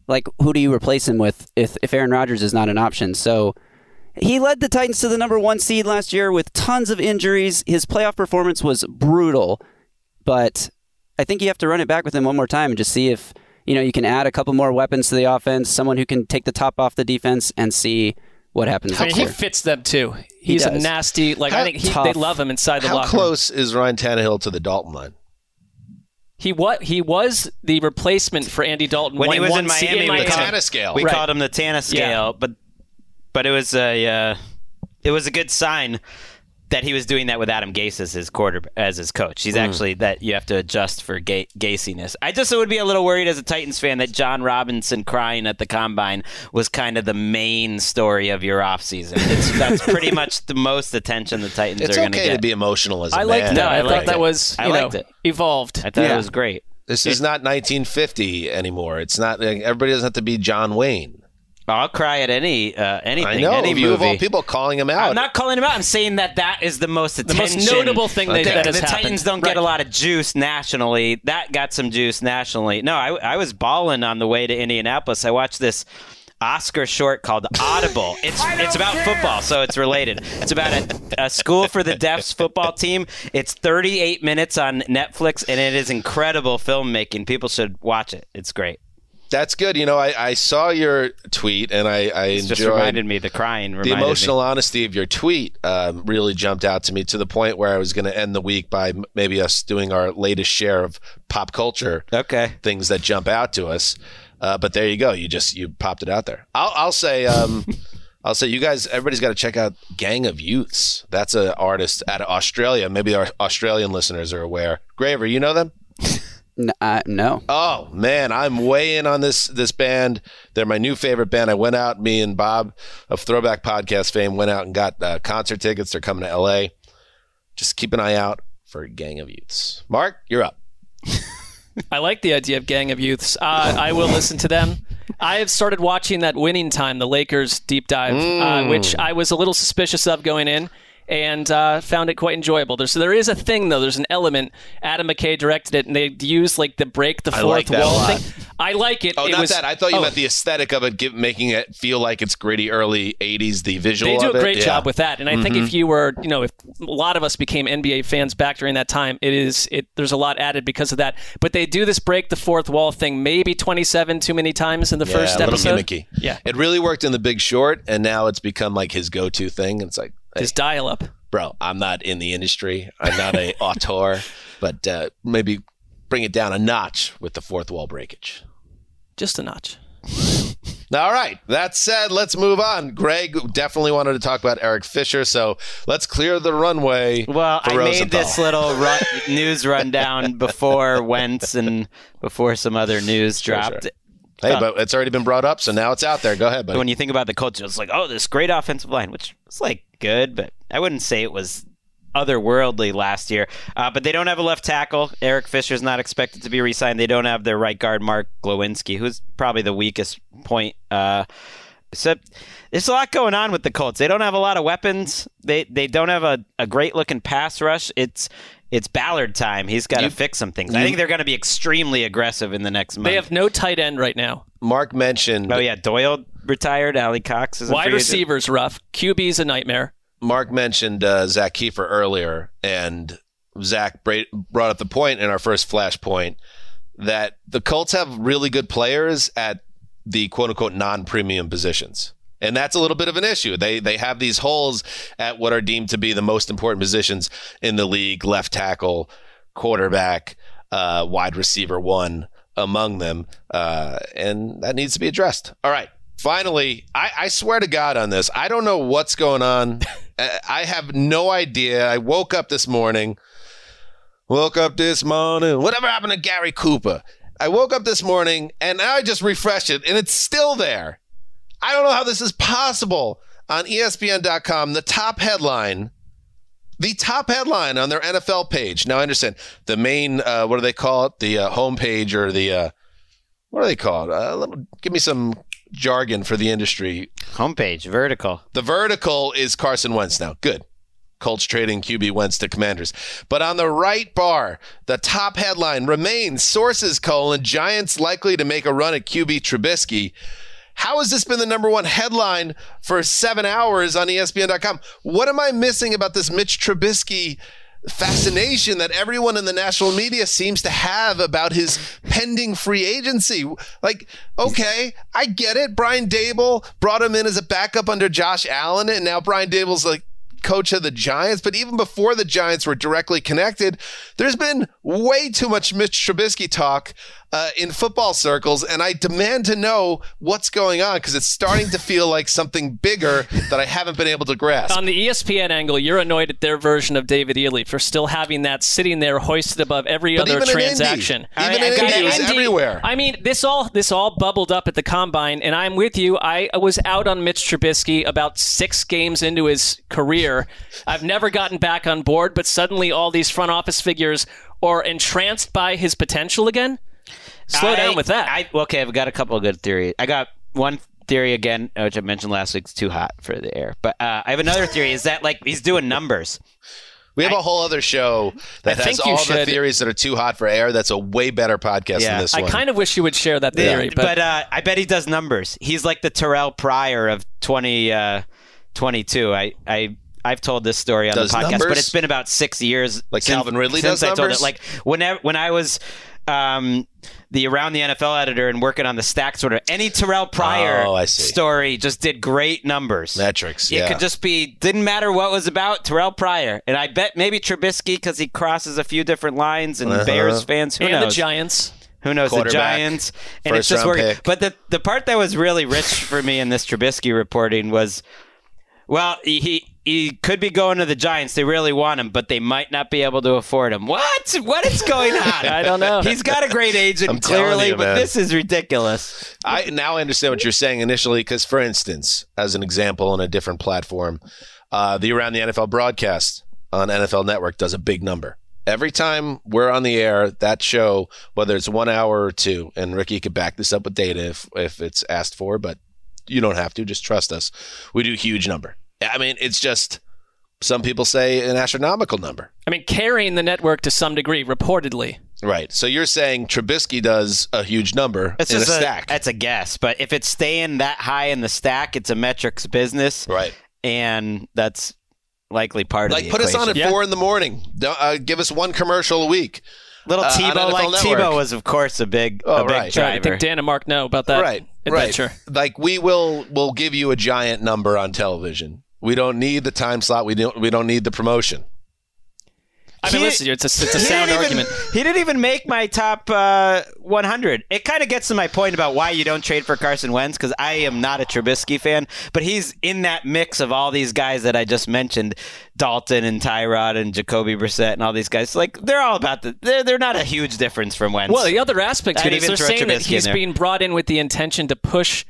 like, who do you replace him with if, if Aaron Rodgers is not an option? So he led the Titans to the number one seed last year with tons of injuries. His playoff performance was brutal, but I think you have to run it back with him one more time and just see if you know you can add a couple more weapons to the offense, someone who can take the top off the defense, and see what happens I mean, he fits them too. He He's a nasty. Like How I think he, they love him inside the How locker room. close is Ryan Tannehill to the Dalton line? He what? He was the replacement for Andy Dalton When one- he was in Miami, in we The called- Tana scale. We Right. called him the Tana scale, but but it was a uh, it was a good sign that he was doing that with Adam Gase as his quarter as his coach. He's mm. actually that you have to adjust for ga- Gasiness. I just would be a little worried as a Titans fan that Jon Robinson crying at the combine was kind of the main story of your offseason. It's that's pretty much the most attention the Titans It's are going okay get. to be emotional as a I liked man. that. I, I thought that it. was I you know liked it. evolved. I thought Yeah. it was great. This is not 1950 anymore. It's not. Everybody doesn't have to be John Wayne. I'll cry at any uh, anything. I know. any you of all people calling him out. I'm not calling him out. I'm saying that that is the most The most notable thing that, Okay. that the has happened. Titans don't Right. get a lot of juice nationally. That got some juice nationally. No, I, I was balling on the way to Indianapolis. I watched this Oscar short called Audible. It's it's about football, so it's related. It's about a, a school for the deaf's football team. It's 38 minutes on Netflix, and it is incredible filmmaking. People should watch it. It's great. That's good. You know, I, I saw your tweet and I, I It just reminded me the crying. the emotional Me. honesty of your tweet. Um, really jumped out to me to the point where I was going to end the week by m- maybe us doing our latest share of pop culture Okay. things that jump out to us. Uh, but there you go. You just you popped it out there. I'll, I'll say um, I'll say you guys, everybody's got to check out Gang of Youths. That's an artist out of Australia. Maybe our Australian listeners are aware. Graver, you know them? N- uh, no. Oh man, I'm way in on this this band. They're my new favorite band. I went out, me and Bob of Throwback Podcast fame, went out and got uh, concert tickets. They're coming to LA. Just keep an eye out for Gang of Youths. Mark, you're up. I like the idea of Gang of Youths. Uh, I will listen to them. I have started watching that Winning Time, the Lakers deep dive, Mm. uh, which I was a little suspicious of going in. And uh, found it quite enjoyable. There's so there is a thing though. There's an element. Adam McKay directed it, and they use like the break the I fourth like that a wall lot. thing. I like it. Oh, it not was, that. I thought you oh, meant the aesthetic of it, give, making it feel like it's gritty early '80s. The visual. They do of a it. great Yeah. job with that, and I think Mhm. if you were, you know, if a lot of us became NBA fans back during that time, it is it. There's a lot added because of that. But they do this break the fourth wall thing, maybe 27 too many times in the Yeah, first a little episode. gimmicky. Yeah, It really worked in The Big Short, and now it's become like his go-to thing. It's like his dial-up. bro. I'm not in the industry. I'm not a auteur, but uh, maybe bring it down a notch with the fourth wall breakage. Just a notch. All right. That said, let's move on. Greg definitely wanted to talk about Eric Fisher, so let's clear the runway. Well, I Rosenthal. made this little run, news rundown before Wentz and before some other news Sure, dropped. sure. Hey, but it's already been brought up, so now it's out there. Go ahead, buddy. when you think about the Colts, it's like, oh, this great offensive line, which was like good, but I wouldn't say it was otherworldly last year. Uh, but they don't have a left tackle. Eric Fisher's not expected to be re-signed. They don't have their right guard, Mark Glowinski, who's probably the weakest point. Uh, so there's a lot going on with the Colts. They don't have a lot of weapons. They they don't have a, a great looking pass rush. It's it's Ballard time. He's got to fix some things. I think they're going to be extremely aggressive in the next month. They have no tight end right now. Mark mentioned. Oh yeah, Doyle retired. Alie-Cox is a Wide free agent. receivers rough. QB's a nightmare. Mark mentioned uh, Zak Keefer earlier, and Zak bra- brought up the point in our first flash point that the Colts have really good players at the quote unquote non premium positions. And that's a little bit of an issue. They they have these holes at what are deemed to be the most important positions in the league: left tackle, quarterback, uh, wide receiver one among them, uh, and that needs to be addressed. All right. Finally, I, I swear to God on this, I don't know what's going on. I have no idea. I woke up this morning. Woke up this morning. Whatever happened to Gary Cooper? I woke up this morning and now I just refreshed it and it's still there. I don't know how this is possible. On ESPN.com, the top headline, the top headline on their NFL page. Now I understand the main, uh, what do they call it? The uh, homepage or the, uh, what do they call it? Uh, give me some jargon for the industry. Homepage vertical. The vertical is Carson Wentz now. Good. Colts trading QB Wentz to Commanders. But on the right bar, the top headline remains sources colon Giants likely to make a run at QB Trubisky. How has this been the number one headline for seven hours on ESPN.com? What am I missing about this Mitch Trubisky fascination that everyone in the national media seems to have about his pending free agency? Like, okay, I get it. Brian Daboll brought him in as a backup under Josh Allen, and now Brian Daboll's like coach of the Giants, but even before the Giants were directly connected, there's been way too much Mitch Trubisky talk uh, in football circles, and I demand to know what's going on because it's starting to feel like something bigger that I haven't been able to grasp. On the ESPN angle, you're annoyed at their version of David Ely for still having that sitting there hoisted above every But other even in Indy, transaction. even I- in Indy, it was Indy- everywhere. I mean, this all this all bubbled up at the combine, and I'm with you. I was out on Mitch Trubisky about six games into his career. I've never gotten back on board, but suddenly all these front office figures are entranced by his potential again. Slow I- down with that. I, okay, I've got a couple of good theories. I got one theory again, which I mentioned last week. It's too hot for the air. But uh, I have another theory. Is that like he's doing numbers? We have a whole other show that I has think you all the should- theo's that are too hot for air. That's a way better podcast Yeah, than this I kind of wish you would share that theory, Yeah, but, but uh, I bet he does numbers. He's like the Terrelle Pryor of 20, uh, 22. I, I, I've told this story on Does the podcast, numbers? but it's been about six years. Like since- Calvin Ridley since does I told it. Like whenever when I was um, the around the NFL editor and working on the stack sort of any Terrelle Pryor Oh, story just did great numbers. Metrics, It could just be didn't matter what was about Terrelle Pryor, and I bet maybe Trubisky because he crosses a few different lines and Uh-huh. Bears fans. Who and the? Giants. Who knows the Giants? And it's first just round working. pick. But the the part that was really rich for me in this Trubisky reporting was, well, he he could be going to the Giants. They really want him, but they might not be able to afford him. What? What is going on? I don't know. He's got a great agent, I'm telling clearly, you, but this is ridiculous. I now I understand what you're saying initially because, for instance, as an example on a different platform, uh, the Around the NFL broadcast on NFL Network does a big number. Every time we're on the air, that show, whether it's one hour or two, and Ricky could back this up with data if if it's asked for, but you don't have to. Just trust us. We do a huge number. I mean, it's just some people say an astronomical number. I mean, carrying the network to some degree, reportedly. Right. So you're saying Trubisky does a huge number It's in a just stack. That's a guess, but if it's staying that high in the stack, it's a metrics business, right? And that's likely part of the Like the put us on at equation. four in the morning. Don't, uh, give us one commercial a week. Little Uh, on Tebow, NFL like Network. Tebow was, of course, a big, Oh, a big right. driver. I think Dan and Mark know about that right, adventure. right. Like we will, will give you a giant number on television. We don't need the time slot. We don't. We don't need the promotion. I mean, He- listen, it's a, it's a sound didn't even- argument. he didn't even make my top uh, 100. It kind of gets to my point about why you don't trade for Carson Wentz because I am not a Trubisky fan, but he's in that mix of all these guys that I just mentioned, Dalton and Tyrod and Jacoby Brissett and all these guys. Like they're all about the. They're they're not a huge difference from Wentz. Well, the other aspect to it is even they're throw saying that Trubisky in he's being brought in with the intention to push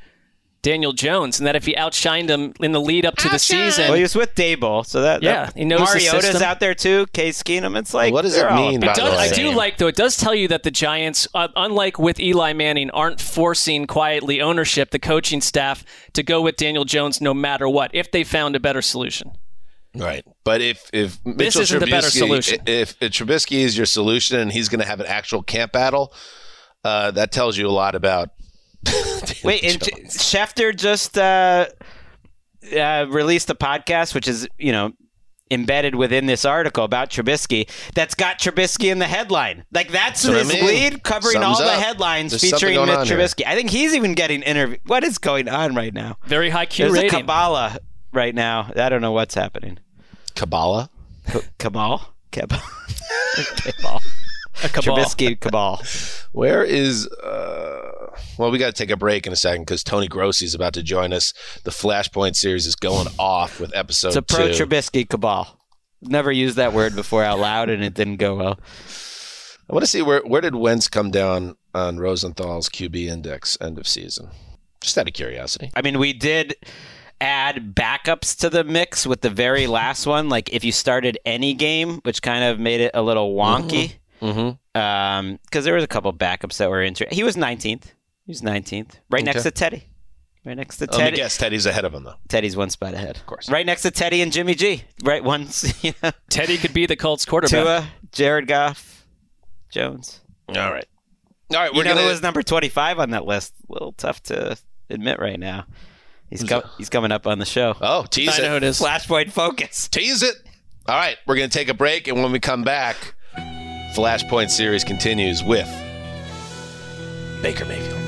Daniel Jones, and that if he outshined him in the lead up to the season, Well, he was with Daboll, so that Yeah, that- he knows the Mariota's system. out there too. Case Keenum. It's like What does it mean, about It by the the does, way? I do like though. It does tell you that the Giants, uh, unlike with Eli Manning, aren't forcing quietly ownership, the coaching staff, to go with Daniel Jones no matter what. If they found a better solution, Right. But if if This Mitchell isn't the better solution. If, if Trubisky is your solution and he's going to have an actual camp battle, uh, that tells you a lot about. Wait, and J- Schefter just uh, uh, released a podcast, which is you know embedded within this article about Trubisky. That's got Trubisky in the headline. Like that's That's what I mean. lead, covering all Sums the headlines There's featuring going Mitch on here. Trubisky. I think he's even getting interviewed. What is going on right now? very high Q There's a rating. Kabbalah right now. I don't know what's happening. Kabbalah? K- Cabal? Cabal? Cabal. A cabal. Trubisky Cabal. Where is? Uh, well, we got to take a break in a second because Tony Grossi is about to join us. The Flashpoint series is going off with episode It's a pro two. Trubisky Cabal. Never used that word before out loud, and it didn't go well. I want to see where where did Wentz come down on Rosenthal's QB index end of season? Just out of curiosity. I mean, we did add backups to the mix with the very last one. Like if you started any game, which kind of made it a little wonky. Mm-hmm. Um, because there was a couple backups that were interesting. He was 19th. He was 19th, right next Okay. to Teddy. Right next to Teddy. Let me Teddy. guess, Teddy's ahead of him though. Teddy's one spot ahead. Of course. Right next to Teddy and Jimmy G. Right once. You know, Teddy could be the Colts quarterback. Tua, Jared Goff, Jones. All right. All right, we're know gonna. who was number 25 on that list? A little tough to admit right now. He's co- he's coming up on the show. oh, tease I know it. it is. Flashpoint focus. Tease it. All right, we're gonna take a break, and when we come back, Flashpoint series continues with Baker Mayfield.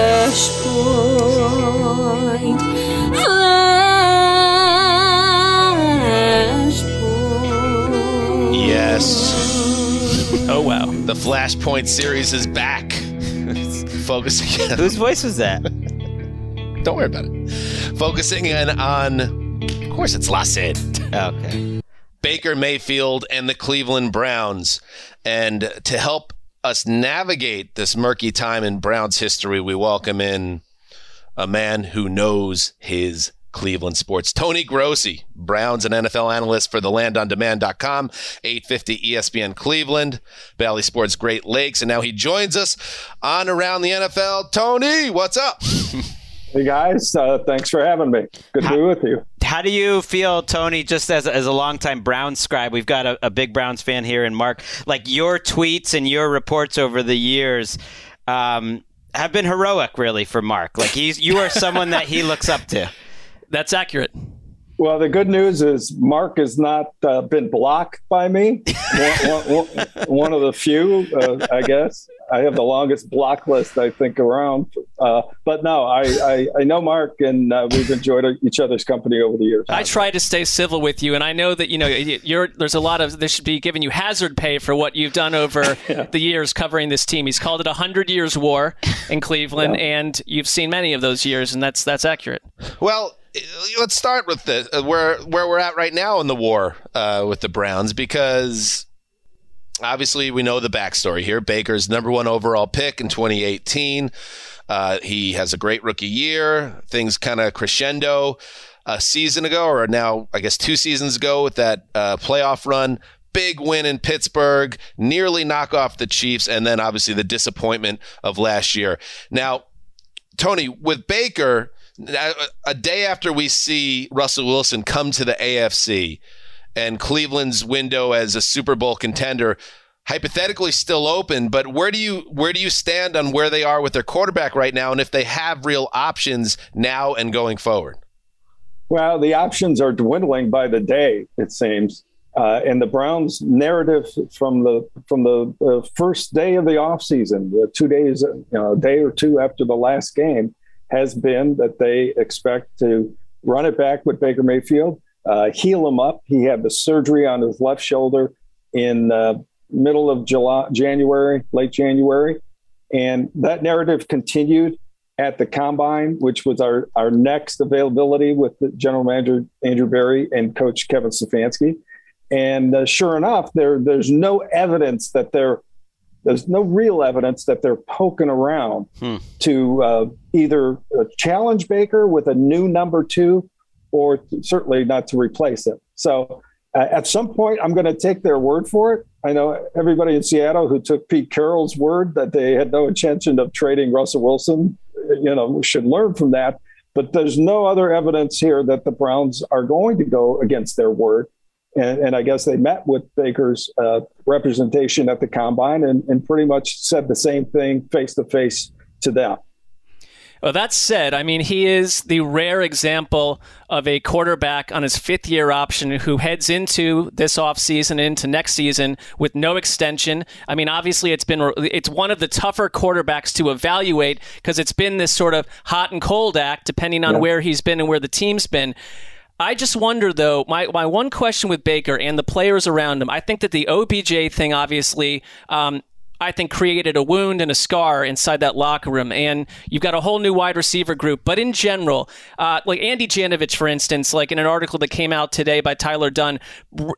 Flashpoint. Flashpoint. Yes. Oh wow. The Flashpoint series is back. Focusing Whose voice was that? Don't worry about it. Focusing in on of course it's lasid Okay. Baker Mayfield and the Cleveland Browns. And to help us navigate this murky time in Browns history, we welcome in a man who knows his Cleveland sports. Tony Grossi, Browns and NFL analyst for the landondemand.com, 850 ESPN Cleveland, Bally Sports Great Lakes, and now he joins us on Around the NFL. Tony, what's up? Hey guys, uh, thanks for having me. Good to be with you. How do you feel, Tony, just as, as a longtime Browns scribe? We've got a, a big Browns fan here, and Mark, like your tweets and your reports over the years um, have been heroic, really, for Mark. Like he's you are someone that he looks up to. That's accurate. Well, the good news is Mark has not uh, been blocked by me. one, one, one, one of the few, uh, I guess. I have the longest block list I think around. Uh, but no, I, I, I know Mark, and uh, we've enjoyed each other's company over the years. I try to stay civil with you, and I know that you know you're. There's a lot of this should be giving you hazard pay for what you've done over the years covering this team. He's called it a hundred years war in Cleveland, Yeah. and you've seen many of those years, and that's that's accurate. Well, let's start with the uh, where where we're at right now in the war uh, with the Browns because obviously we know the backstory here. Baker's number one overall pick in 2018. Uh, he has a great rookie year. Things kind of crescendo a season ago, or now I guess two seasons ago, with that uh, playoff run. Big win in Pittsburgh, nearly knock off the Chiefs, and then obviously the disappointment of last year. Now, Tony, with Baker, a- a day after we see Russell Wilson come to the AFC and Cleveland's window as a Super Bowl contender hypothetically still open, but where do you where do you stand on where they are with their quarterback right now and if they have real options now and going forward? Well, the options are dwindling by the day, it seems. Uh, and the Browns' narrative from the from the uh, first day of the offseason, the two days, you know, a day or two after the last game, has been that they expect to run it back with Baker Mayfield, uh, heal him up. He had the surgery on his left shoulder in the middle of July, January, late January, and that narrative continued at the combine, which was our, our next availability with the general manager Andrew Berry and coach Kevin Stefanski. And uh, sure enough, there there's no evidence that they're there's no real evidence that they're poking around to uh, either uh, challenge Baker with a new number two, or certainly not to replace it. So uh, at some point, I'm going to take their word for it. I know everybody in Seattle who took Pete Carroll's word that they had no intention of trading Russell Wilson, you know, should learn from that. But there's no other evidence here that the Browns are going to go against their word. And, and I guess they met with Baker's uh, representation at the combine and, and pretty much said the same thing face to face to them. Well, that said, I mean, he is the rare example of a quarterback on his fifth year option who heads into this offseason, into next season with no extension. I mean, obviously, it's been it's one of the tougher quarterbacks to evaluate because it's been this sort of hot and cold act depending on yeah. where he's been and where the team's been. I just wonder, though, my, my one question with Baker and the players around him, I think that the OBJ thing, obviously, um, I think created a wound and a scar inside that locker room. And you've got a whole new wide receiver group. But in general, uh, like Andy Janovich, for instance, like in an article that came out today by Tyler Dunne,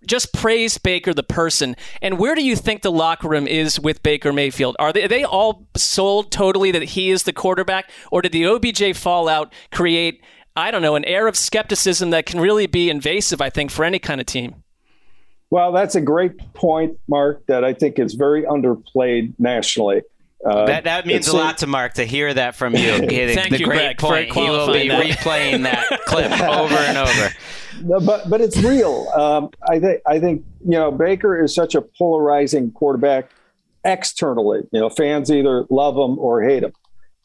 just praise Baker the person. And where do you think the locker room is with Baker Mayfield? Are they, are they all sold totally that he is the quarterback, or did the OBJ fallout create? I don't know, an air of skepticism that can really be invasive, I think, for any kind of team. Well, that's a great point, Mark, that I think is very underplayed nationally. Uh, that that means a lot to Mark to hear that from you. Thank the you, great Greg, point. He will be that. replaying that clip over and over. But but it's real. Um, I think I think you know Baker is such a polarizing quarterback externally. You know, fans either love him or hate him,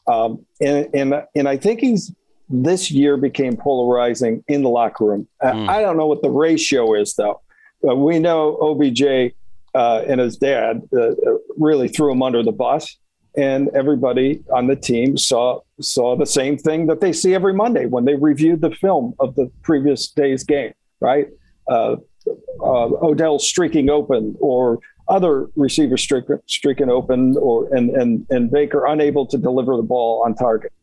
um, and and and I think he's this year became polarizing in the locker room. Mm. I don't know what the ratio is though. Uh, we know OBJ uh, and his dad uh, really threw him under the bus, and everybody on the team saw saw the same thing that they see every Monday when they reviewed the film of the previous day's game. Right, uh, uh, Odell streaking open, or other receivers streaking, streaking open, or and and and Baker unable to deliver the ball on target.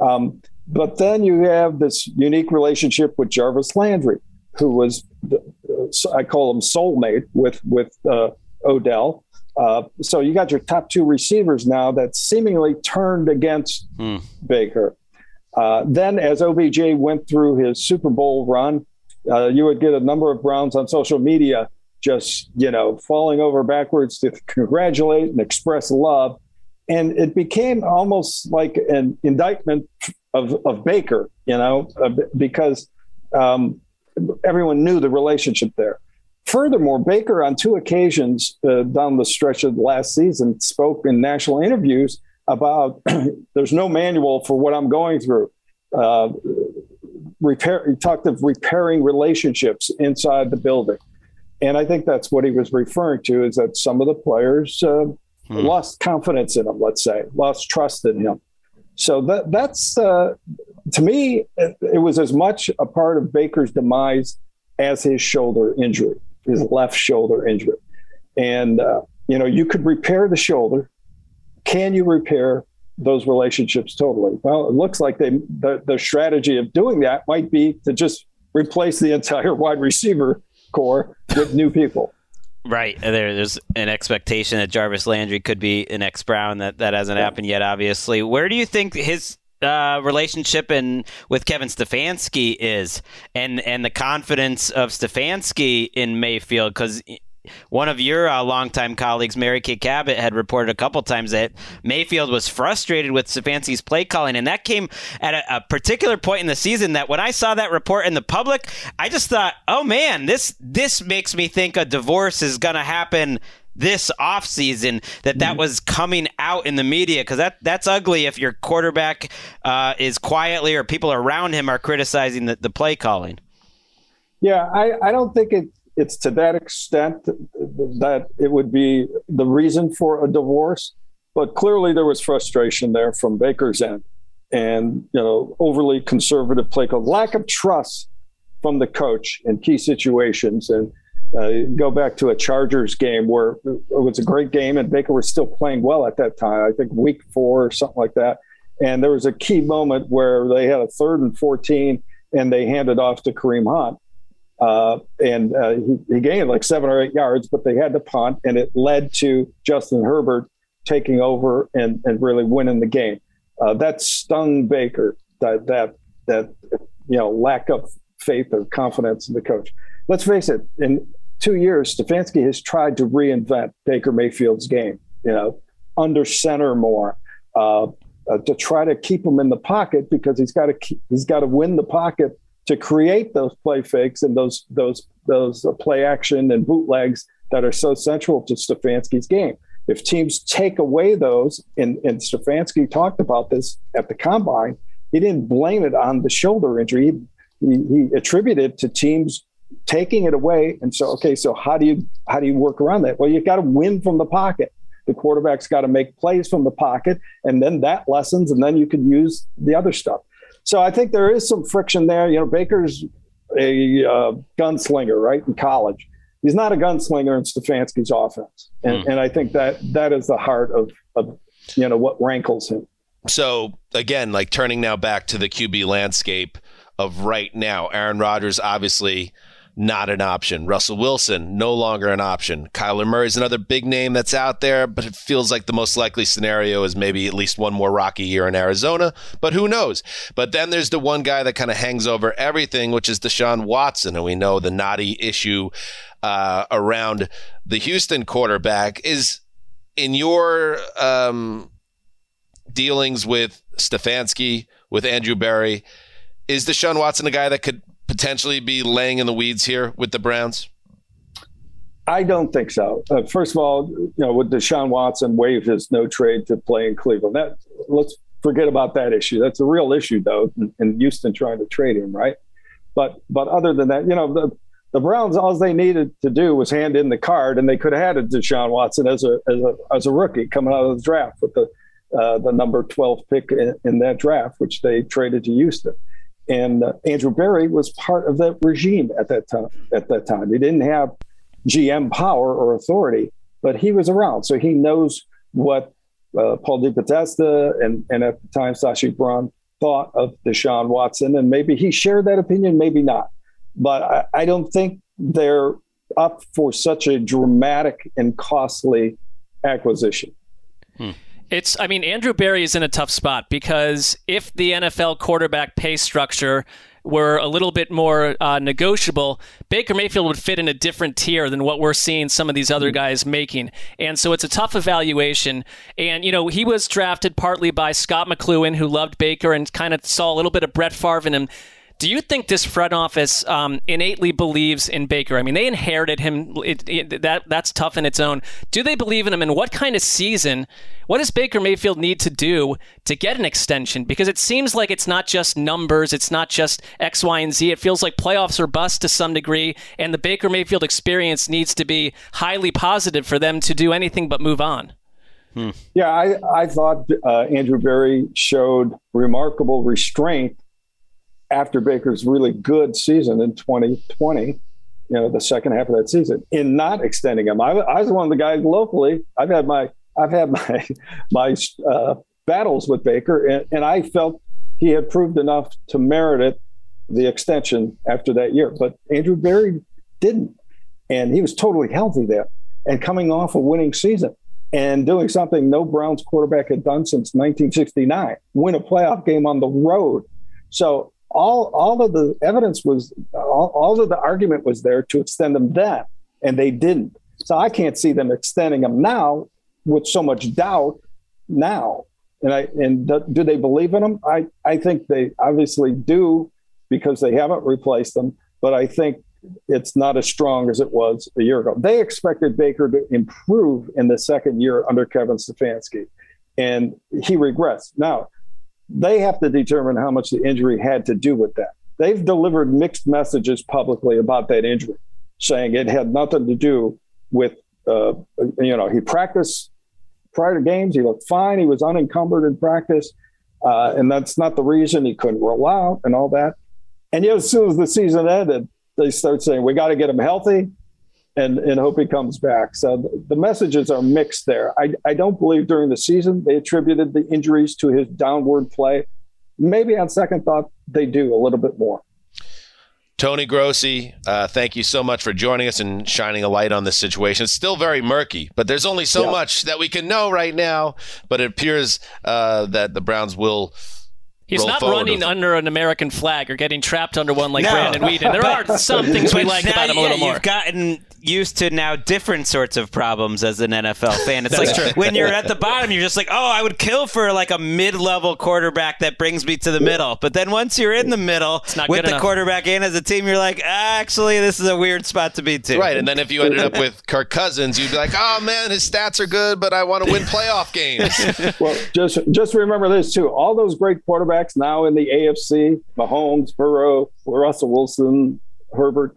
Um, but then you have this unique relationship with Jarvis Landry, who was I call him soulmate with with uh, Odell. Uh, so you got your top two receivers now that seemingly turned against hmm. Baker. Uh, then, as OBJ went through his Super Bowl run, uh, you would get a number of Browns on social media just you know falling over backwards to congratulate and express love, and it became almost like an indictment of, of Baker, you know, uh, because um, everyone knew the relationship there. Furthermore, Baker, on two occasions uh, down the stretch of the last season, spoke in national interviews about there's no manual for what I'm going through. Uh, repair, he talked of repairing relationships inside the building. And I think that's what he was referring to is that some of the players uh, hmm. lost confidence in him, let's say, lost trust in him. So that that's uh, to me, it, it, was as much a part of Baker's demise as his shoulder injury, his left shoulder injury. And uh, you know, you could repair the shoulder. Can you repair those relationships totally? Well, it looks like they the, the strategy of doing that might be to just replace the entire wide receiver core with new people. Right. There, there's an expectation that Jarvis Landry could be an ex Brown. That that hasn't yeah. happened yet, obviously. Where do you think his uh, relationship and with Kevin Stefanski is, and and the confidence of Stefanski in Mayfield? Because one of your uh, longtime colleagues, Mary Kay Cabot, had reported a couple times that Mayfield was frustrated with Stefanski's play calling, and that came at a, a, particular point in the season. That when I saw that report in the public, I just thought, "Oh man, this this makes me think a divorce is going to happen." This offseason that that mm-hmm. was coming out in the media because that that's ugly if your quarterback uh, is quietly or people around him are criticizing the, the play calling. Yeah, I, I don't think it it's to that extent that it would be the reason for a divorce. But clearly, there was frustration there from Baker's end, and you know, overly conservative play call, lack of trust from the coach in key situations, and uh, go back to a Chargers game where it was a great game, and Baker was still playing well at that time. I think week four or something like that. And there was a key moment where they had a third and 14, and they handed off to Kareem Hunt uh, and uh, he, he, gained like seven or eight yards, but they had to punt, and it led to Justin Herbert taking over and, and really winning the game. Uh, that stung Baker. That that that you know lack of faith or confidence in the coach. Let's face it. In two years, Stefanski has tried to reinvent Baker Mayfield's game. You know, under center more. Uh, uh, to try to keep him in the pocket because he's got to he's got to win the pocket to create those play fakes and those those those play action and bootlegs that are so central to Stefanski's game. If teams take away those, and, and Stefanski talked about this at the combine, he didn't blame it on the shoulder injury. He, he attributed to teams taking it away. And so, okay, so how do you how do you work around that? Well, you've got to win from the pocket. The quarterback's got to make plays from the pocket, and then that lessens, and then you can use the other stuff. So I think there is some friction there. You know, Baker's a uh, gunslinger, right, in college. He's not a gunslinger in Stefanski's offense, and, mm. and I think that that is the heart of, of you know what rankles him. So again, like turning now back to the QB landscape of right now, Aaron Rodgers obviously not an option. Russell Wilson, no longer an option. Kyler Murray is another big name that's out there, but it feels like the most likely scenario is maybe at least one more rocky year in Arizona, but who knows? But then there's the one guy that kind of hangs over everything, which is Deshaun Watson. And we know the knotty issue uh, around the Houston quarterback is in your um, dealings with Stefanski, with Andrew Berry. Is Deshaun Watson a guy that could potentially be laying in the weeds here with the Browns? I don't think so. Uh, first of all, you know, with Deshaun Watson waive his no trade to play in Cleveland, that let's forget about that issue. That's a real issue, though, in Houston trying to trade him, right? But but other than that, you know, the, the Browns all they needed to do was hand in the card, and they could have had a Deshaun Watson as a as a as a rookie coming out of the draft with the uh, the number twelve pick in, in that draft, which they traded to Houston and uh, Andrew Berry was part of that regime at that time. At that time, he didn't have GM power or authority, but he was around, so he knows what uh, Paul DePodesta and and at the time Sashi Brown thought of Deshaun Watson, and maybe he shared that opinion, maybe not. But I, I don't think they're up for such a dramatic and costly acquisition. Hmm. It's, I mean, Andrew Berry is in a tough spot because if the NFL quarterback pay structure were a little bit more uh, negotiable, Baker Mayfield would fit in a different tier than what we're seeing some of these other mm-hmm. guys making. And so it's a tough evaluation. And, you know, he was drafted partly by Scot McCloughan, who loved Baker and kind of saw a little bit of Brett Favre in him. Do you think this front office um, innately believes in Baker? I mean, they inherited him. It, it, that that's tough in its own. Do they believe in him? And what kind of season? What does Baker Mayfield need to do to get an extension? Because it seems like it's not just numbers. It's not just X, Y, and Z. It feels like playoffs are bust to some degree, and the Baker Mayfield experience needs to be highly positive for them to do anything but move on. Hmm. Yeah, I, I thought uh, Andrew Berry showed remarkable restraint after Baker's really good season in 2020, you know, the second half of that season, in not extending him. I, I was one of the guys locally. I've had my I've had my my uh, battles with Baker, and, and I felt he had proved enough to merit it the extension after that year. But Andrew Berry didn't, and he was totally healthy there and coming off a winning season and doing something no Browns quarterback had done since 1969, win a playoff game on the road. So all all of the evidence was all, all of the argument was there to extend them then, and they didn't. So I can't see them extending them now with so much doubt now. And I and do they believe in them? I I think they obviously do because they haven't replaced them. But I think it's not as strong as it was a year ago. They expected Baker to improve in the second year under Kevin Stefanski, and he regrets. Now they have to determine how much the injury had to do with that. They've delivered mixed messages publicly about that injury, saying it had nothing to do with, uh, you know, he practiced prior to games. He looked fine. He was unencumbered in practice. Uh, and that's not the reason he couldn't roll out and all that. And yet, as soon as the season ended, they start saying, we got to get him healthy and, and hope he comes back. So the, messages are mixed there. I, I don't believe during the season they attributed the injuries to his downward play. Maybe on second thought, they do a little bit more. Tony Grossi, uh, thank you so much for joining us and shining a light on this situation. It's still very murky, but there's only so yeah. much that we can know right now. But it appears uh, that the Browns will He's not running with... under an American flag or getting trapped under one like no, Brandon Weeden. There are some things we like about him a little yeah, more. You've gotten used to now different sorts of problems as an NFL fan. It's That's like true. when you're at the bottom, you're just like, oh, I would kill for like a mid-level quarterback that brings me to the middle. But then once you're in the middle not with the enough. quarterback and as a team, you're like, actually, this is a weird spot to be to. Right, and then if you ended up with Kirk Cousins, you'd be like, "Oh man, his stats are good, but I want to win playoff games." well, just just remember this too. All those great quarterbacks now in the AFC, Mahomes, Burrow, Russell Wilson, Herbert,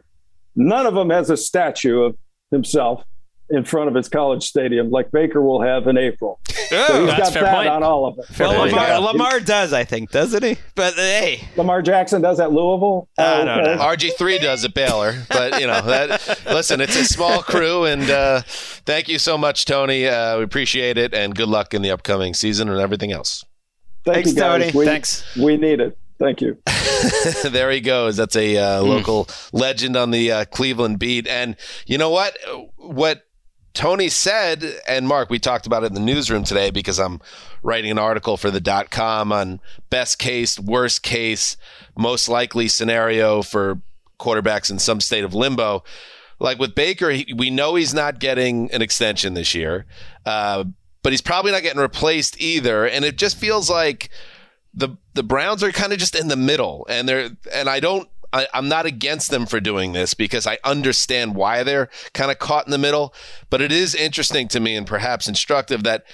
none of them has a statue of himself in front of his college stadium like Baker will have in April. so he's that's got fair that point. on all of it. Well, Lamar, Lamar does, I think, doesn't he? But hey, Lamar Jackson does at Louisville. I Oh, don't okay. know. RG three does at Baylor, but you know that. Listen, it's a small crew, and uh, thank you so much, Tony. Uh, we appreciate it, and good luck in the upcoming season and everything else. Thank Thanks, you guys. Tony. We, Thanks. We need it. Thank you. there he goes. That's a uh, local legend on the uh, Cleveland beat. And you know what? What Tony said, and Mark, we talked about it in the newsroom today because I'm writing an article for the dot com on best case, worst case, most likely scenario for quarterbacks in some state of limbo. Like with Baker, he, we know he's not getting an extension this year, uh, but he's probably not getting replaced either. And it just feels like the the Browns are kind of just in the middle, and they're and I don't. I, I'm not against them for doing this because I understand why they're kind of caught in the middle. But it is interesting to me and perhaps instructive that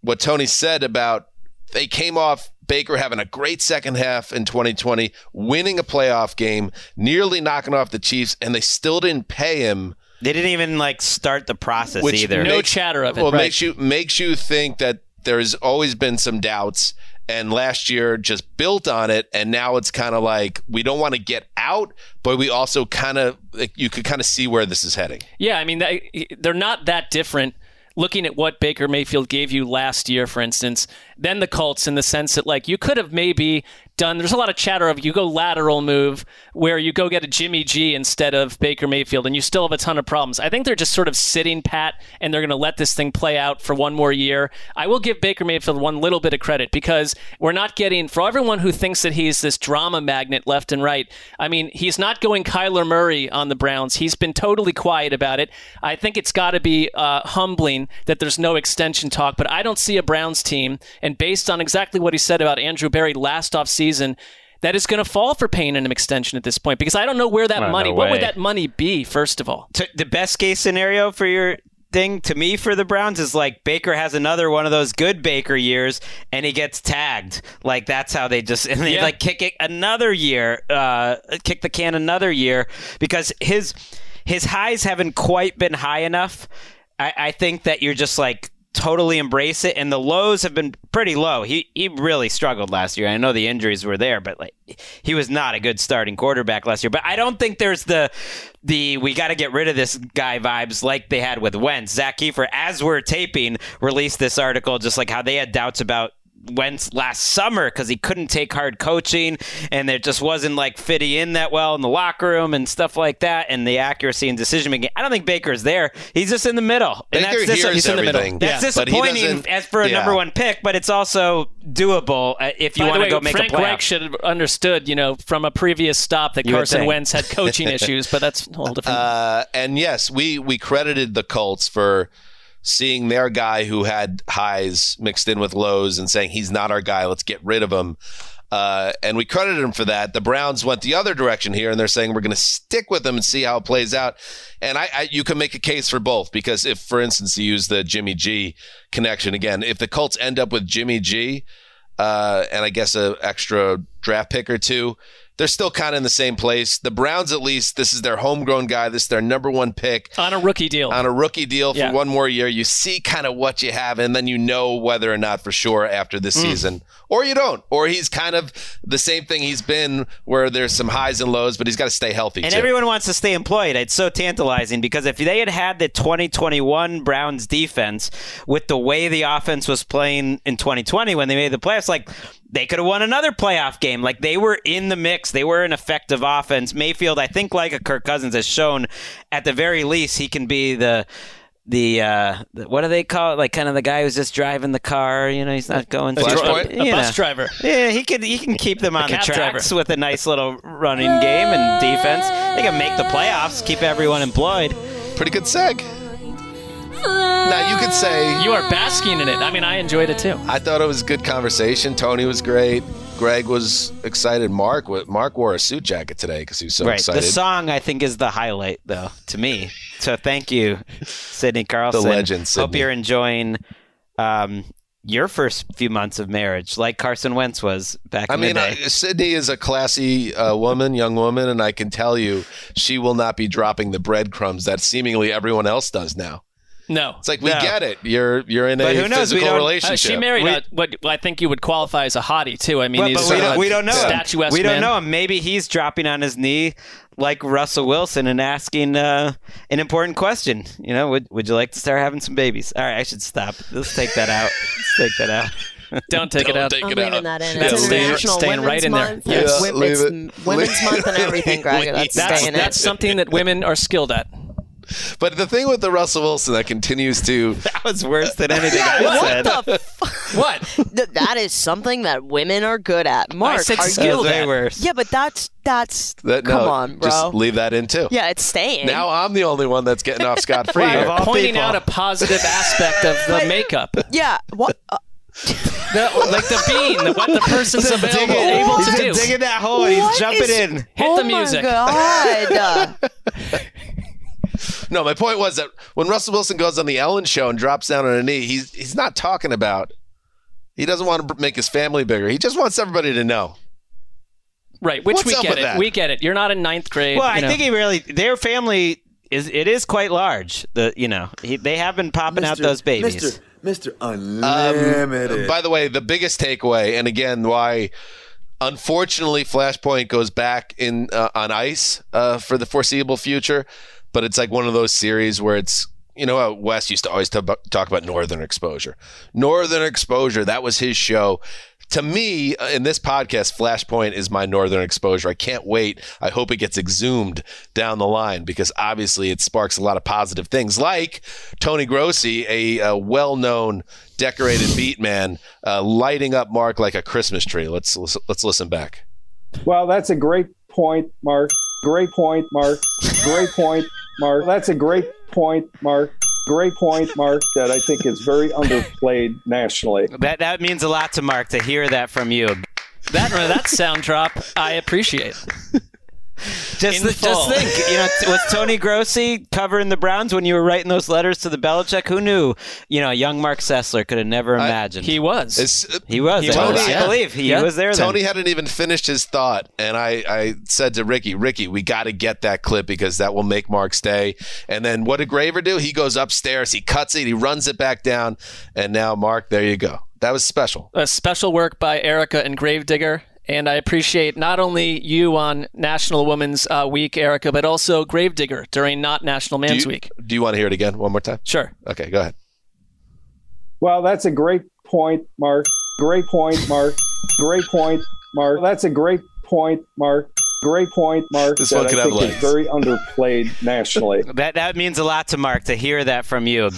what Tony said about they came off Baker having a great second half in 2020, winning a playoff game, nearly knocking off the Chiefs, and they still didn't pay him. They didn't even like start the process Which either. No makes- chatter of it. Well, Right. makes you makes you think that there's always been some doubts, and last year just built on it, and now it's kind of like we don't want to get out, but we also kind of like, you could kind of see where this is heading. Yeah, I mean, they- they're not that different. Looking at what Baker Mayfield gave you last year, for instance, than the Colts in the sense that, like, you could have maybe done. There's a lot of chatter of you go lateral move where you go get a Jimmy G instead of Baker Mayfield, and you still have a ton of problems. I think they're just sort of sitting pat, and they're going to let this thing play out for one more year. I will give Baker Mayfield one little bit of credit because we're not getting for everyone who thinks that he's this drama magnet left and right. I mean, he's not going Kyler Murray on the Browns. He's been totally quiet about it. I think it's got to be uh, humbling that there's no extension talk, but I don't see a Browns team. And based on exactly what he said about Andrew Berry last offseason, that is going to fall for paying an extension at this point because I don't know where that Oh, money. no what would that money be? First of all, to, the best case scenario for your thing to me for the Browns is like Baker has another one of those good Baker years and he gets tagged. Like that's how they just and they Yeah. like kick it another year, uh, kick the can another year because his his highs haven't quite been high enough. I, I think that you're just like totally embrace it and the lows have been pretty low. He he really struggled last year. I know the injuries were there, but like he was not a good starting quarterback last year. But I don't think there's the the we got to get rid of this guy vibes like they had with Wentz. Zak Keefer, as we're taping, released this article just like how they had doubts about Wentz last summer because he couldn't take hard coaching and it just wasn't like fitting in that well in the locker room and stuff like that and the accuracy and decision making. I don't think Baker's there. He's just in the middle. And Baker that's dis- hears he's in the middle. That's yeah, disappointing as for a yeah. number one pick, but it's also doable uh, if you By the want to go make Frank a playoff. Reich should have understood, you know, from a previous stop that You Carson. Wentz had coaching issues, but that's a whole different. Uh, and yes, we we credited the Colts for seeing their guy who had highs mixed in with lows and saying he's not our guy. Let's get rid of him. Uh, and we credited him for that. The Browns went the other direction here, and they're saying we're going to stick with him and see how it plays out. And I, I, you can make a case for both because if, for instance, you use the Jimmy G connection again, if the Colts end up with Jimmy G, uh, and I guess a extra draft pick or two, they're still kind of in the same place. The Browns, at least, this is their homegrown guy. This is their number one pick on a rookie deal. on a rookie deal for Yeah. one more year. You see kind of what you have, and then you know whether or not for sure after this Mm. season, or you don't, or he's kind of the same thing he's been, where there's some highs and lows, but he's got to stay healthy And too. everyone wants to stay employed. It's so tantalizing because if they had had the 2021 Browns defense with the way the offense was playing in 2020 when they made the playoffs, like they could have won another playoff game. Like they were in the mix. They were an effective offense. Mayfield, I think, like a Kirk Cousins, has shown at the very least he can be the. The, uh, the what do they call it? Like kind of the guy who's just driving the car. You know, he's not going. A dri- a bus driver. Yeah, he can. He can keep them on the tracks driver. with a nice little running game and defense. They can make the playoffs, keep everyone employed. Pretty good seg. Now you could say You are basking in it. I mean, I enjoyed it too. I thought it was a good conversation. Tony was great. Greg was excited. Mark, wa- Mark wore a suit jacket today because he was so right. excited. The song I think is the highlight though to me. So thank you, Sydney Carlson. The legend, Hope you're enjoying um, your first few months of marriage, like Carson Wentz was back I mean, the uh. Sydney is a classy uh, woman, young woman, and I can tell you she will not be dropping the breadcrumbs that seemingly everyone else does now. No, It's like we No. get it. You're you're in But a who knows? Physical relationship. Uh, she married We- a, what I think you would qualify as a hottie too. I mean, Well, he's but we don't, we don't know. him. statuesque We don't man. know him. Maybe he's dropping on his knee like Russell Wilson and asking uh, an important question. You know, would would you like to start having some babies? All right, I should stop. Let's take that out. Let's take that out. Don't take it Don't out. take I'm it leaving out. that in. Yeah, It's International staying Women's right in there. Month. Yes. It's, Yeah, wo- leave it's it. Women's Leave- Month and everything, Greg. That's That's, that's something that women are skilled at. But the thing with the Russell Wilson that continues to That was worse than anything I What said. the f- What? Th- that is something that women are good at. Mark, said are you- skilled way worse. Yeah, but that's that's. that, come no, on, bro. just leave that in too. yeah, it's staying. Now I'm the only one that's getting off scot free. Wow. Pointing people. out a positive aspect of the makeup, yeah. What? Uh, The- like the bean, the, what the person's He's available, digging, able he's to do. digging that hole and he's jumping is- in. Hit oh the music. My God. No, my point was that when Russell Wilson goes on the Ellen show and drops down on a knee, he's he's not talking about. He doesn't want to make his family bigger. He just wants everybody to know. Right, which What's we up get with it. that? We get it. You're not in ninth grade. Well, you I know. think he really their family is it is quite large. The you know he, they have been popping out those babies. Mr. Mr. Um, Unlimited. by the way, the biggest takeaway, and again, why unfortunately Flashpoint goes back in uh, on ice uh, for the foreseeable future, but it's like one of those series where it's you know how Wes used to always talk about, talk about Northern Exposure. Northern Exposure, that was his show. To me, uh, in this podcast, Flashpoint is my Northern Exposure. I can't wait. I hope it gets exhumed down the line because obviously it sparks a lot of positive things, like Tony Grossi, a, uh well-known decorated beat man, uh, lighting up Mark like a Christmas tree. Let's let's, let's listen back. Well, that's a great point, Mark. Great point, Mark. Great point, Mark. That's a great point, Mark. Great point, Mark, that I think is very underplayed nationally. That that means a lot to Mark to hear that from you. that that sound drop, I appreciate. Just, In th- just think, you know, t- was Tony Grossi covering the Browns when you were writing those letters to the Belichick? Who knew? You know, young Mark Sessler could have never imagined. He was. It's, he was. he I, was, I yeah. believe he Yeah. was there. Then. Tony hadn't even finished his thought, and I, I said to Ricky, Ricky, we got to get that clip because that will make Mark stay. And then what did Graver do? He goes upstairs, he cuts it, he runs it back down, and now Mark, there you go. That was special. a special work by Erica and Gravedigger. And I appreciate not only you on National Women's uh, Week, Erica, but also Gravedigger during not National Do Men's you, Week. do you want to hear it again one more time? Sure. Okay, go ahead. Well, that's a great point, Mark. Great point, Mark. Great point, Mark. That's a great point, Mark. Great point, Mark. This that one I have think is legs. very underplayed nationally. That that means a lot to Mark to hear that from you.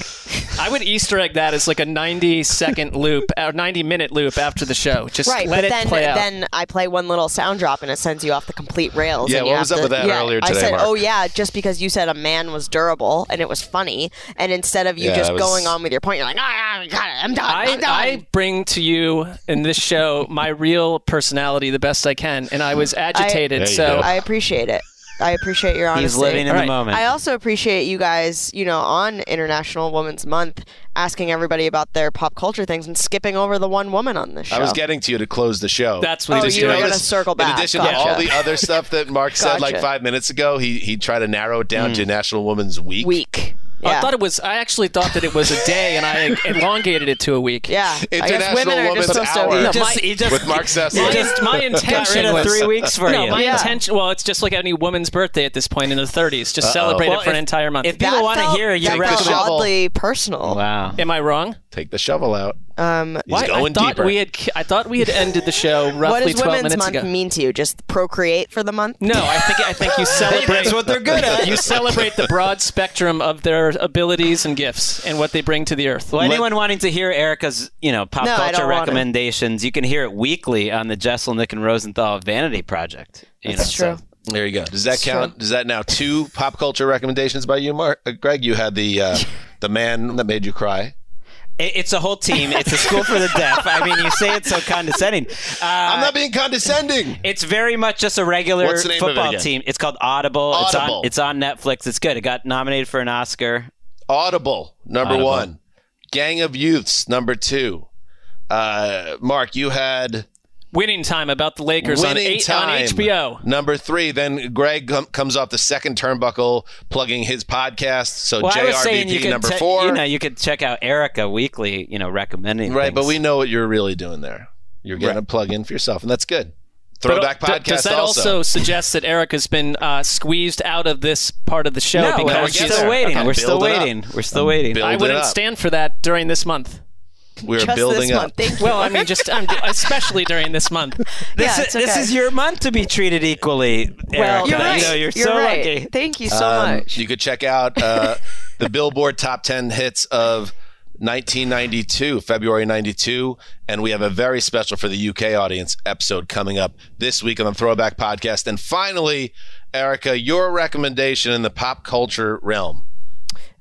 I would Easter egg that as like a 90 second loop, or 90 minute loop after the show. Just right, let but it then play out. then I play one little sound drop and it sends you off the complete rails. Yeah, and you what was have up to- with that yeah, earlier I said, Mark? oh yeah, just because you said a man was durable and it was funny, and instead of you Yeah, just was- going on with your point, you're like, ah, yeah, got it, I'm done, I, I'm done. I bring to you in this show my real personality the best I can, and I was agitated. There you so go. I appreciate it. I appreciate your honesty. He's living in All the moment. I also appreciate you guys, you know, on International Women's Month, asking everybody about their pop culture things and skipping over the one woman on this show. I was getting to you to close the show. That's what Oh, he's you were gonna circle back. In addition to all the other stuff that Mark said like five minutes ago, he he tried to narrow it down to mm. National Women's Week. week. Yeah. I thought it was. I actually thought that it was a day, and I elongated it to a week. yeah. I guess International women are just Women's supposed. Hour. No, No, just, my- just, With Mark Sessler. My, just my intention of was three weeks for no, you. my Yeah. intention. Well, it's just like any woman's birthday at this point in the 30s. Just celebrate Well, it for an entire month. if people want to hear your that Take the oddly personal. wow. Am I wrong? Take the shovel out. Um, He's Why? I thought deeper. we had. I thought we had ended the show what roughly does 12 Women's minutes Month ago. mean to you? Just procreate for the month? No, I think I think you celebrate. that's what they're good at. You celebrate the broad spectrum of their abilities and gifts and what they bring to the earth. Well, anyone wanting to hear Erica's, you know, pop No, culture recommendations, you can hear it weekly on the Jessel, Nick, and Rosenthal Vanity Project. You That's know, true. so There you go. Does that count? Does that now two pop culture recommendations by you, Mark? Uh, Greg, you had the uh, the man that made you cry. It- It's a whole team. It's a school for the deaf. I mean, you say it so condescending. Uh, I'm not being condescending. It's very much just a regular What's the name of it football team. It's called Audible. Audible. It's on. It's on Netflix. It's good. It got nominated for an Oscar. Audible, number Audible. one. Gang of Youths, number two. Uh, Mark, you had Winning time about the Lakers on, Winning eight, on HBO. Number three. Then Greg com- comes off the second turnbuckle, plugging his podcast. So well, I was saying you JRVP could number te- four. You know, you could check out Erica Weekly. You know, recommending. right, things. but we know what you're really doing there. You're getting a plug in for yourself, and that's good. Throwback But, podcast. Does that also. also suggest that Erica's been uh, squeezed out of this part of the show? No, because we're she's- still waiting. Okay. We're still Build it up. waiting. We're still waiting. I wouldn't stand for that during this month. We're Just building this up. month. Thank you. Well, I mean, just I'm, especially during this month. This, Yeah, is, it's this is your month to be treated equally. Well, Erica. you're right. You know, you're, You're so right. lucky. Thank you so Um, much. You could check out uh, the Billboard Top 10 hits of 1992, February 92. And we have a very special for the UK audience episode coming up this week on the Throwback Podcast. And finally, Erica, your recommendation in the pop culture realm.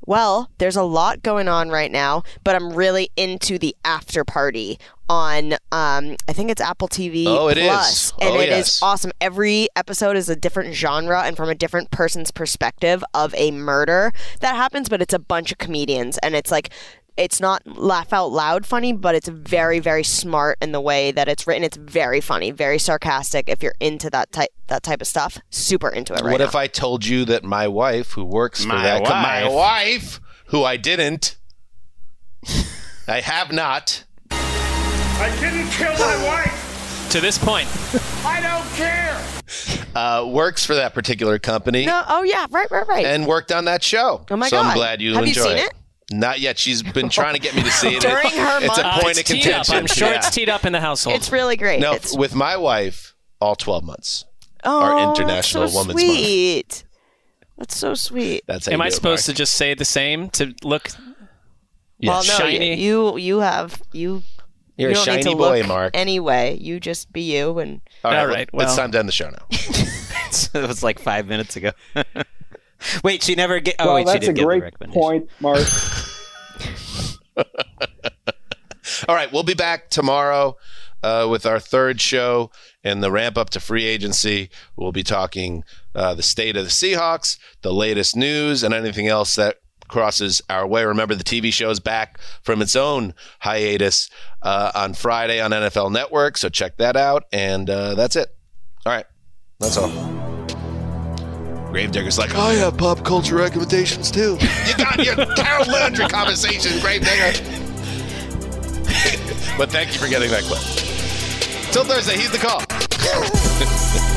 Well, there's a lot going on right now, but I'm really into the after party on um I think it's Apple TV Oh, it is. Plus, and Oh, it is yes. awesome. Every episode is a different genre and from a different person's perspective of a murder that happens, but it's a bunch of comedians and it's like it's not laugh out loud funny, but it's very, very smart in the way that it's written. It's very funny, very sarcastic. If you're into that type that type of stuff, super into it right what now. if I told you that my wife, who works for My that, co- my wife. wife, who I didn't, I have not, I didn't kill my wife. To this point, I don't care. uh, works for that particular company no, oh yeah, right, right, right. and worked on that show. Oh my so I'm glad you Have you seen it. it? Not yet. She's been trying to get me to see it. During her it's a point uh, of it's teed up. contention. I'm sure Yeah. it's teed up in the household. it's really great. No, it's, with my wife, all 12 months. oh, our International that's so Women's Month. sweet. That's so sweet. That's how Am you I do it, supposed Mark. to just say the same to look? well, no, shiny. You, you you have you. You're you a don't need shiny to boy, look Mark. Anyway, you just be you and. All right, All well, well- it's time to end the show now. it was like five minutes ago. wait, she never get. Oh, well, wait, she that's did a give the great point, Mark. All right, we'll be back tomorrow uh, with our third show and the ramp up to free agency. We'll be talking uh, the state of the Seahawks, the latest news, and anything else that crosses our way. Remember, the TV show is back from its own hiatus uh, on Friday on NFL Network, so check that out. And uh, that's it. All right, that's all. Gravedigger's like, I oh, have pop culture recommendations too. You got your Carol Landry conversation, Gravedigger. but thank you for getting that clip. Till Thursday, he's the call.